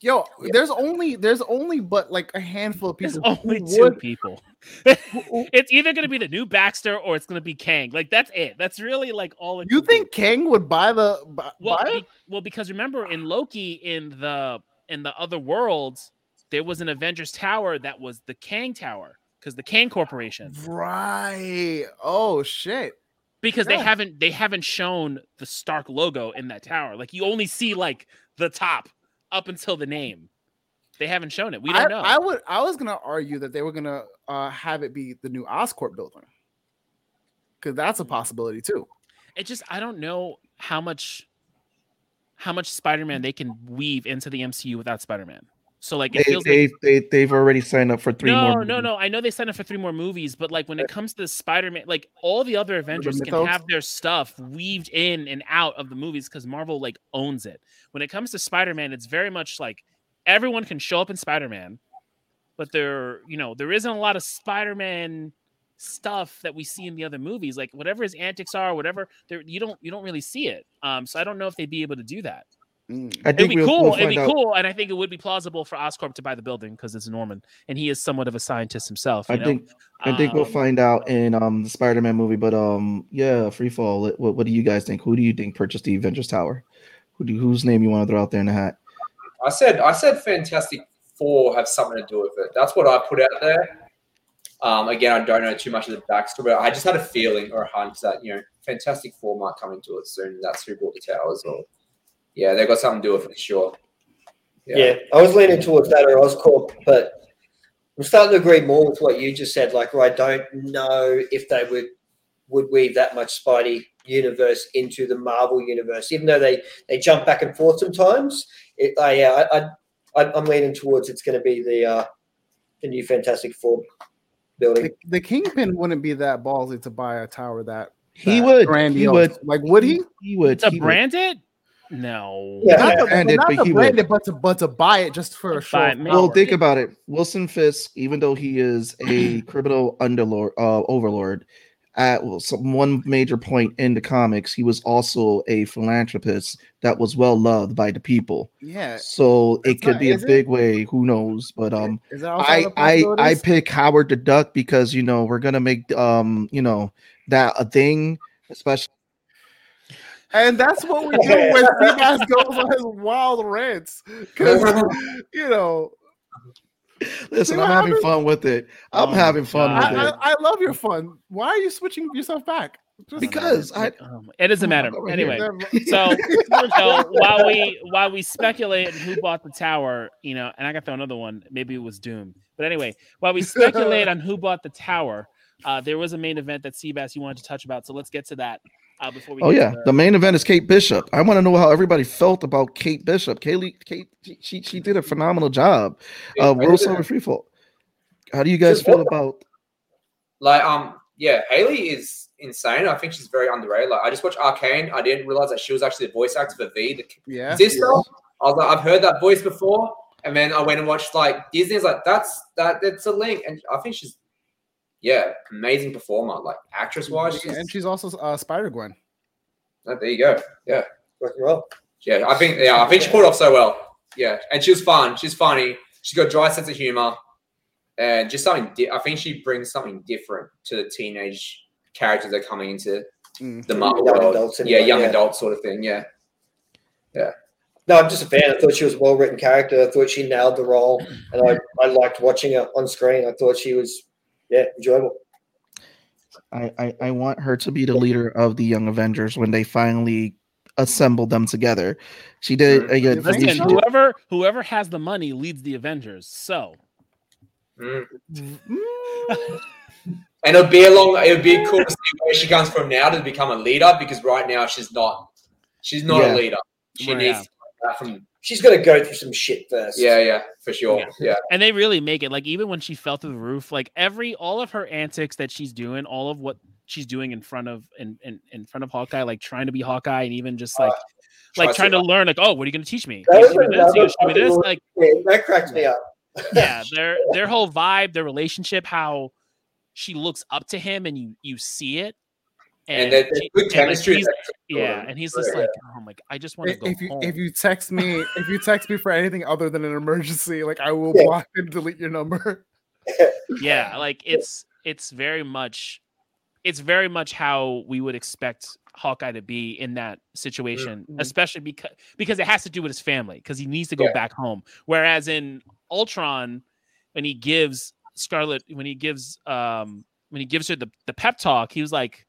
[SPEAKER 3] Yo, there's only there's only but like a handful of people. who
[SPEAKER 4] only two
[SPEAKER 3] would-
[SPEAKER 4] people. it's either going to be the new Baxter or it's going to be Kang. Like that's it. That's really like all. It
[SPEAKER 3] You
[SPEAKER 4] could be.
[SPEAKER 3] think Kang would buy the buy,
[SPEAKER 4] Well,
[SPEAKER 3] buy it?
[SPEAKER 4] be- well, because remember in Loki, in the in the other worlds, there was an Avengers Tower that was the Kang Tower because the Kang Corporation.
[SPEAKER 3] Right. Oh shit.
[SPEAKER 4] Because they haven't they haven't shown the Stark logo in that tower. Like you only see like the top up until the name. They haven't shown it. We
[SPEAKER 3] I,
[SPEAKER 4] don't know.
[SPEAKER 3] I would I was gonna argue that they were gonna uh have it be the new Oscorp building. Cause that's a possibility too.
[SPEAKER 4] it just I don't know how much how much Spider-Man they can weave into the MCU without Spider-Man. So like it
[SPEAKER 2] They,
[SPEAKER 4] feels like
[SPEAKER 2] they, they, they've already signed up for three
[SPEAKER 4] no,
[SPEAKER 2] more.
[SPEAKER 4] no,
[SPEAKER 2] movies.
[SPEAKER 4] no. I know they signed up for three more movies, but like when it comes to the Spider-Man, like all the other Avengers can have their stuff weaved in and out of the movies because Marvel like owns it. When it comes to Spider-Man, it's very much like everyone can show up in Spider-Man, but there, you know, there isn't a lot of Spider-Man stuff that we see in the other movies. Like whatever his antics are, whatever, there you don't you don't really see it. Um, so I don't know if they'd be able to do that.
[SPEAKER 3] Mm.
[SPEAKER 2] I
[SPEAKER 4] It'd be
[SPEAKER 2] we'll,
[SPEAKER 4] cool.
[SPEAKER 2] we'll
[SPEAKER 4] It'd be
[SPEAKER 2] out.
[SPEAKER 4] cool, and I think it would be plausible for Oscorp to buy the building because it's Norman, and he is somewhat of a scientist himself. You
[SPEAKER 2] I
[SPEAKER 4] know?
[SPEAKER 2] think I think we'll
[SPEAKER 4] Um,
[SPEAKER 2] find out in um the Spider-Man movie, but um yeah, free fall. What, what do you guys think? Who do you think purchased the Avengers Tower? Who do whose name you want to throw out there in the hat?
[SPEAKER 6] I said I said Fantastic Four have something to do with it. That's what I put out there. Um, again, I don't know too much of the backstory, but I just had a feeling or a hunch that you know Fantastic Four might come into it soon. That's who bought the towers, or yeah, they've got something to do with it for sure.
[SPEAKER 5] Yeah. I was leaning towards that or Oscorp, but I'm starting to agree more with what you just said. Like, I don't know if they would would weave that much Spidey universe into the Marvel universe, even though they they jump back and forth sometimes. It, uh, yeah, I, I, I'm leaning towards it's going to be the uh, the new Fantastic Four building.
[SPEAKER 3] The, the Kingpin wouldn't be that ballsy to buy a tower that
[SPEAKER 2] He
[SPEAKER 3] that
[SPEAKER 2] would. He would.
[SPEAKER 3] Like would he?
[SPEAKER 2] He would.
[SPEAKER 4] to
[SPEAKER 2] he would.
[SPEAKER 4] brand it? No.
[SPEAKER 5] Yeah.
[SPEAKER 3] Not to,
[SPEAKER 2] brand it,
[SPEAKER 3] not
[SPEAKER 2] but
[SPEAKER 3] to
[SPEAKER 2] he
[SPEAKER 3] brand it, but to but to buy it just for a show.
[SPEAKER 4] Buy
[SPEAKER 3] of
[SPEAKER 4] it,
[SPEAKER 3] power.
[SPEAKER 2] Well, think about it. Wilson Fisk, even though he is a criminal underlord, uh, overlord, at well, some, one major point in the comics, he was also a philanthropist that was well loved by the people.
[SPEAKER 3] yeah.
[SPEAKER 2] So it
[SPEAKER 3] That's
[SPEAKER 2] could
[SPEAKER 3] not-
[SPEAKER 2] be a
[SPEAKER 3] is it?
[SPEAKER 2] big way. Who knows? But um,
[SPEAKER 3] Is that outside
[SPEAKER 2] I I I pick Howard the Duck because you know we're gonna make um you know that a thing, especially.
[SPEAKER 3] And that's what we do when Seabass goes on his wild rants. Because you know,
[SPEAKER 2] Listen, I'm having fun with it. I'm
[SPEAKER 4] Oh
[SPEAKER 2] having fun
[SPEAKER 4] God.
[SPEAKER 2] with
[SPEAKER 3] I,
[SPEAKER 2] it
[SPEAKER 3] I, I love your fun. Why are you switching yourself back? Just-
[SPEAKER 2] because I
[SPEAKER 4] Um, it doesn't matter.
[SPEAKER 2] Go right here.
[SPEAKER 4] Anyway, so so while we while we speculate who bought the tower, you know, and I got throw another one. Maybe it was Doom. But anyway, while we speculate on who bought the tower, uh, there was a main event that Seabass you wanted to touch about. So let's get to that uh, before we.
[SPEAKER 2] Oh
[SPEAKER 4] get
[SPEAKER 2] yeah,
[SPEAKER 4] to
[SPEAKER 2] the main event is Kate Bishop. I want to know how everybody felt about Kate Bishop. Kaylee, Kate, she- she she did a phenomenal job. Uh, World Summer Freefall. How do you guys
[SPEAKER 6] Just
[SPEAKER 2] feel
[SPEAKER 6] what-
[SPEAKER 2] about?
[SPEAKER 6] Like, um, yeah, Hailee is insane. I think she's very underrated. Like, I just watched Arcane. I didn't realize that she was actually the voice actor for Vi, the
[SPEAKER 3] yeah.
[SPEAKER 6] sister. I was like, I've heard that voice before, and then I went and watched like Disney's like that's that that's a link, and I think she's yeah, amazing performer, like actress wise. She's,
[SPEAKER 3] and she's also uh, Spider Gwen.
[SPEAKER 6] oh, there you go. Yeah,
[SPEAKER 5] working well.
[SPEAKER 6] yeah. I think yeah, I think she pulled off so well. Yeah, and she was fun. She's funny. She's got a dry sense of humor, and just something. Di- I think she brings something different to the teenage characters that are coming into
[SPEAKER 3] Mm.
[SPEAKER 6] the Marvel
[SPEAKER 5] Young
[SPEAKER 6] world.
[SPEAKER 5] adults
[SPEAKER 6] yeah, young
[SPEAKER 5] yeah.
[SPEAKER 6] adult sort of thing. Yeah, yeah.
[SPEAKER 5] No, I'm just a fan. I thought she was a well written character. I thought she nailed the role, and I, I liked watching her on screen. I thought she was, yeah, enjoyable.
[SPEAKER 2] I, I I want her to be the leader of the Young Avengers when they finally assemble them together. She did
[SPEAKER 6] Mm.
[SPEAKER 2] again.
[SPEAKER 3] You think
[SPEAKER 2] she
[SPEAKER 4] Listen,
[SPEAKER 3] so?
[SPEAKER 2] did-
[SPEAKER 4] whoever whoever has the money leads the Avengers. So
[SPEAKER 6] Mm. And it'll be a long. It'll be cool to see where she comes from now to become a leader because right now she's not. She's not
[SPEAKER 2] Yeah.
[SPEAKER 6] a leader. She
[SPEAKER 4] Right,
[SPEAKER 6] needs
[SPEAKER 4] yeah.
[SPEAKER 6] to come from.
[SPEAKER 5] She's going to go through some shit first.
[SPEAKER 6] Yeah, yeah, for sure.
[SPEAKER 4] Yeah.
[SPEAKER 6] Yeah,
[SPEAKER 4] and they really make it like even when she fell through the roof, like every all of her antics that she's doing, all of what she's doing in front of in in, in front of Hawkeye, like trying to be Hawkeye, and even just like uh, like
[SPEAKER 6] Trust
[SPEAKER 4] trying to
[SPEAKER 6] her.
[SPEAKER 4] learn, like, oh, what are you gonna teach me?
[SPEAKER 5] That
[SPEAKER 4] You
[SPEAKER 5] was
[SPEAKER 4] gonna do this? You
[SPEAKER 5] another
[SPEAKER 4] gonna show me this? Like,
[SPEAKER 5] Yeah, that cracks me up.
[SPEAKER 4] yeah, their their whole vibe, their relationship, how she looks up to him, and you you see it.
[SPEAKER 6] And there's
[SPEAKER 4] she-
[SPEAKER 6] good
[SPEAKER 4] and, like,
[SPEAKER 6] chemistry.
[SPEAKER 4] he's- yeah, and he's just
[SPEAKER 6] Yeah.
[SPEAKER 4] like, oh my, I just want to
[SPEAKER 3] If,
[SPEAKER 4] go
[SPEAKER 3] if you
[SPEAKER 4] home.
[SPEAKER 3] if you text me if you text me for anything other than an emergency, like I will
[SPEAKER 5] Yeah.
[SPEAKER 3] block and delete your number.
[SPEAKER 4] yeah like it's it's very much it's very much how we would expect hawkeye to be in that situation
[SPEAKER 3] Mhm.
[SPEAKER 4] especially because because it has to do with his family because he needs to go
[SPEAKER 6] Yeah.
[SPEAKER 4] back home whereas in ultron when he gives scarlet when he gives um when he gives her the, the pep talk he was like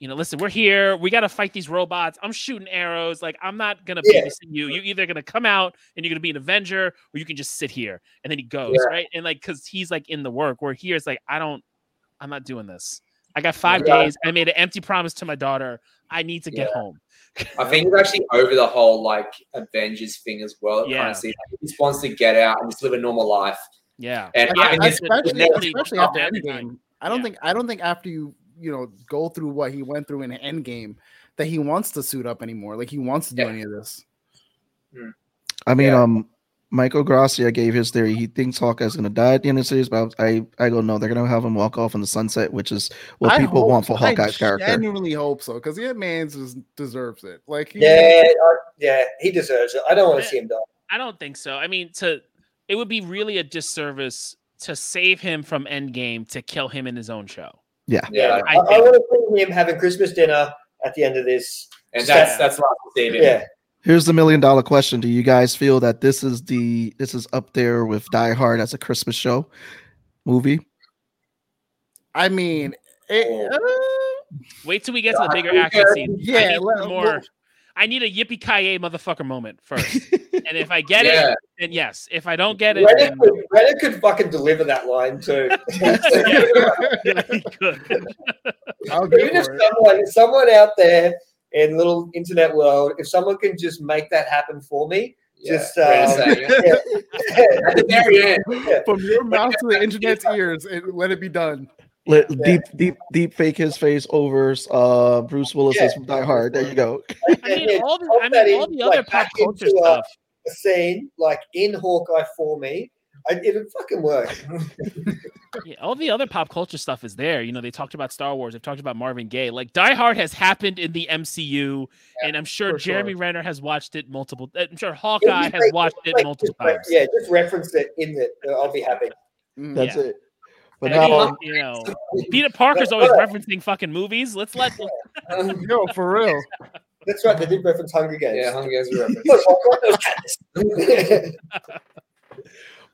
[SPEAKER 4] you know listen we're here we got to fight these robots i'm shooting arrows like i'm not gonna
[SPEAKER 5] Yeah.
[SPEAKER 4] babysit you you're either gonna come out and you're gonna be an avenger or you can just sit here and then he goes
[SPEAKER 5] Yeah.
[SPEAKER 4] right and like because he's like in the work where here it's like i don't i'm not doing this i got five
[SPEAKER 5] Yeah.
[SPEAKER 4] days i made an empty promise to my daughter i need to get
[SPEAKER 6] Yeah.
[SPEAKER 4] home
[SPEAKER 6] I think he's actually over the whole like Avengers thing as well. It
[SPEAKER 4] Yeah.
[SPEAKER 6] kind of seems like he just wants to get out and just live a normal life.
[SPEAKER 4] yeah
[SPEAKER 6] And
[SPEAKER 4] Yeah,
[SPEAKER 6] I mean,
[SPEAKER 4] that's
[SPEAKER 6] his-
[SPEAKER 4] it.
[SPEAKER 3] especially, especially after
[SPEAKER 4] every
[SPEAKER 3] Endgame. I don't
[SPEAKER 4] Yeah.
[SPEAKER 3] think I don't think after you you know go through what he went through in Endgame that he wants to suit up anymore. Like he wants to do
[SPEAKER 6] Yeah.
[SPEAKER 3] any of this.
[SPEAKER 2] I mean,
[SPEAKER 6] Yeah.
[SPEAKER 2] um, Michael Gracia gave his theory. He thinks Hawkeye's going to die at the end of the series, but I, I go no. They're going to have him walk off in the sunset, which is what
[SPEAKER 3] I
[SPEAKER 2] people
[SPEAKER 3] hope-
[SPEAKER 2] want for
[SPEAKER 3] I
[SPEAKER 2] Hawkeye's character.
[SPEAKER 3] I genuinely hope so because that man just deserves it. Like he-
[SPEAKER 5] Yeah, I, yeah, he deserves it. I don't want to see him die.
[SPEAKER 4] i don't think so i mean to it would be really a disservice to save him from endgame to kill him in his own show
[SPEAKER 6] yeah,
[SPEAKER 5] I,
[SPEAKER 4] I
[SPEAKER 5] I,
[SPEAKER 4] think-
[SPEAKER 5] want to see him having Christmas dinner at the end of this.
[SPEAKER 6] and that's
[SPEAKER 4] Yeah.
[SPEAKER 6] that's last to save him.
[SPEAKER 5] Yeah,
[SPEAKER 2] Here's the million dollar question: Do you guys feel that this is the this is up there with Die Hard as a Christmas show movie?
[SPEAKER 3] I mean, it, uh,
[SPEAKER 4] wait till we get to the bigger action scene
[SPEAKER 3] yeah,
[SPEAKER 4] I need
[SPEAKER 3] let-
[SPEAKER 4] more
[SPEAKER 3] well-
[SPEAKER 4] i need a yippee ki motherfucker moment first and if i get
[SPEAKER 6] Yeah.
[SPEAKER 4] it then yes if i don't get it
[SPEAKER 5] Reddit
[SPEAKER 4] then
[SPEAKER 5] could, Reddit could fucking deliver that line too.
[SPEAKER 4] really good.
[SPEAKER 3] I'll
[SPEAKER 5] Even if
[SPEAKER 3] it.
[SPEAKER 5] someone, if someone out there in little internet world, if someone can just make that happen for me,
[SPEAKER 6] Yeah.
[SPEAKER 5] Just,
[SPEAKER 6] Ready
[SPEAKER 5] um,
[SPEAKER 6] say it. At the very end.
[SPEAKER 3] From your mouth to the internet's ears, and let it be done.
[SPEAKER 2] Let,
[SPEAKER 5] Yeah.
[SPEAKER 2] Deep deep deep fake his face over uh Bruce Willis's
[SPEAKER 5] Yeah.
[SPEAKER 2] from Die Hard. There you go.
[SPEAKER 4] I mean, all the, I mean, all
[SPEAKER 5] in,
[SPEAKER 4] the other
[SPEAKER 5] like,
[SPEAKER 4] pop culture
[SPEAKER 5] uh,
[SPEAKER 4] stuff.
[SPEAKER 5] a scene like in Hawkeye for me, I, it'd fucking work.
[SPEAKER 4] Yeah, all the other pop culture stuff is there. You know, they talked about Star Wars. They've talked about Marvin Gaye. Like Die Hard has happened in the MCU, and I'm sure
[SPEAKER 3] for sure.
[SPEAKER 4] Jeremy Renner has watched it multiple. I'm sure Hawkeye has
[SPEAKER 5] great,
[SPEAKER 4] watched it
[SPEAKER 5] Like,
[SPEAKER 4] multiple
[SPEAKER 5] just,
[SPEAKER 4] times.
[SPEAKER 5] yeah, just reference it in it. I'll be happy.
[SPEAKER 3] Mm.
[SPEAKER 2] That's
[SPEAKER 4] Yeah.
[SPEAKER 2] it. But
[SPEAKER 4] And,
[SPEAKER 2] now
[SPEAKER 4] you know, Peter Parker's always referencing fucking movies. Let's let
[SPEAKER 3] Yo, for real.
[SPEAKER 5] That's right. They did reference Hunger Games.
[SPEAKER 6] Yeah, Hunger Games reference.
[SPEAKER 5] Look, Hawkeye knows Katniss.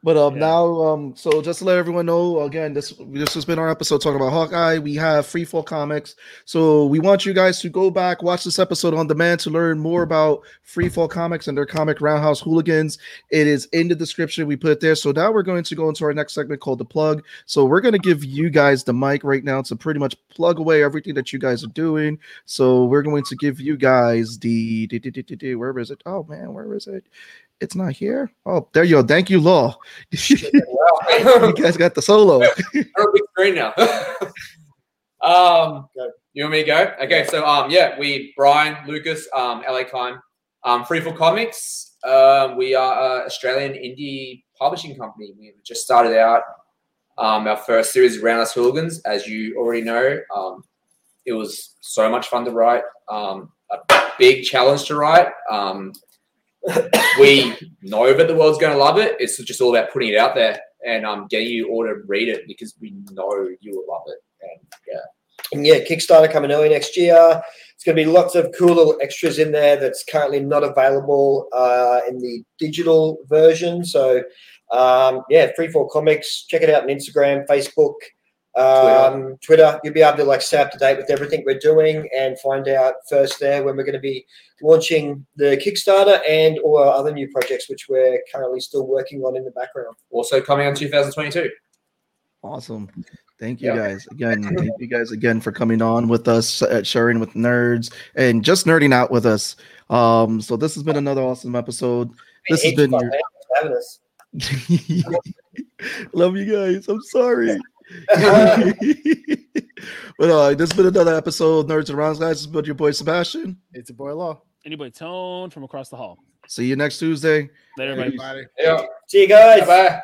[SPEAKER 2] But um,
[SPEAKER 4] Yeah.
[SPEAKER 2] now um, so just to let everyone know again, this this has been our episode talking about Hawkeye. We have Free Fall Comics, so we want you guys to go back watch this episode on demand to learn more about Free Fall Comics and their comic Roundhouse Hooligans. It is in the description. We put it there. So now we're going to go into our next segment called the plug. So we're going to give you guys the mic right now to pretty much plug away everything that you guys are doing. So we're going to give you guys the, the, the, the, where is it? Oh man, where is it? It's not here. Oh, there you go. Thank you, Law. you guys got the solo.
[SPEAKER 6] We're on big screen now. um, you want me to go? Okay, so um, yeah, we Brian Lucas, um, LA Con, um, Free Fall Comics. Um, we are an Australian indie publishing company. We just started out. Um, our first series is Roundhouse Hooligans, as you already know. Um, it was so much fun to write. Um, a big challenge to write. Um, we know that the world's going to love it. It's just all about putting it out there and um, getting you all to read it because we know you will love it. And yeah,
[SPEAKER 5] yeah, Kickstarter coming early next year. It's going to be lots of cool little extras in there that's currently not available uh, in the digital version. So, um, yeah, Free Fall Comics. Check it out on Instagram, Facebook, um, Twitter. You'll be able to like stay up to date with everything we're doing and find out first there when we're going to be launching the Kickstarter and all our other new projects, which we're currently still working on in the background.
[SPEAKER 6] also coming out 2022.
[SPEAKER 2] Awesome. Thank you
[SPEAKER 6] Yeah.
[SPEAKER 2] guys again. Thank you guys again for coming on with us, uh, sharing with nerds, and just nerding out with us. Um, so this has been another awesome episode. This has been
[SPEAKER 5] fun,
[SPEAKER 2] your-
[SPEAKER 5] man. Thanks for having us.
[SPEAKER 2] Love you guys. I'm sorry. but uh, this has been another episode of Nerds and Rounds, guys. This has been your boy Sebastian.
[SPEAKER 3] It's a boy law.
[SPEAKER 4] anybody tone from across the hall.
[SPEAKER 2] See you next Tuesday.
[SPEAKER 4] Later, everybody.
[SPEAKER 3] Everybody.
[SPEAKER 6] Yeah.
[SPEAKER 5] See you guys.
[SPEAKER 6] Bye bye.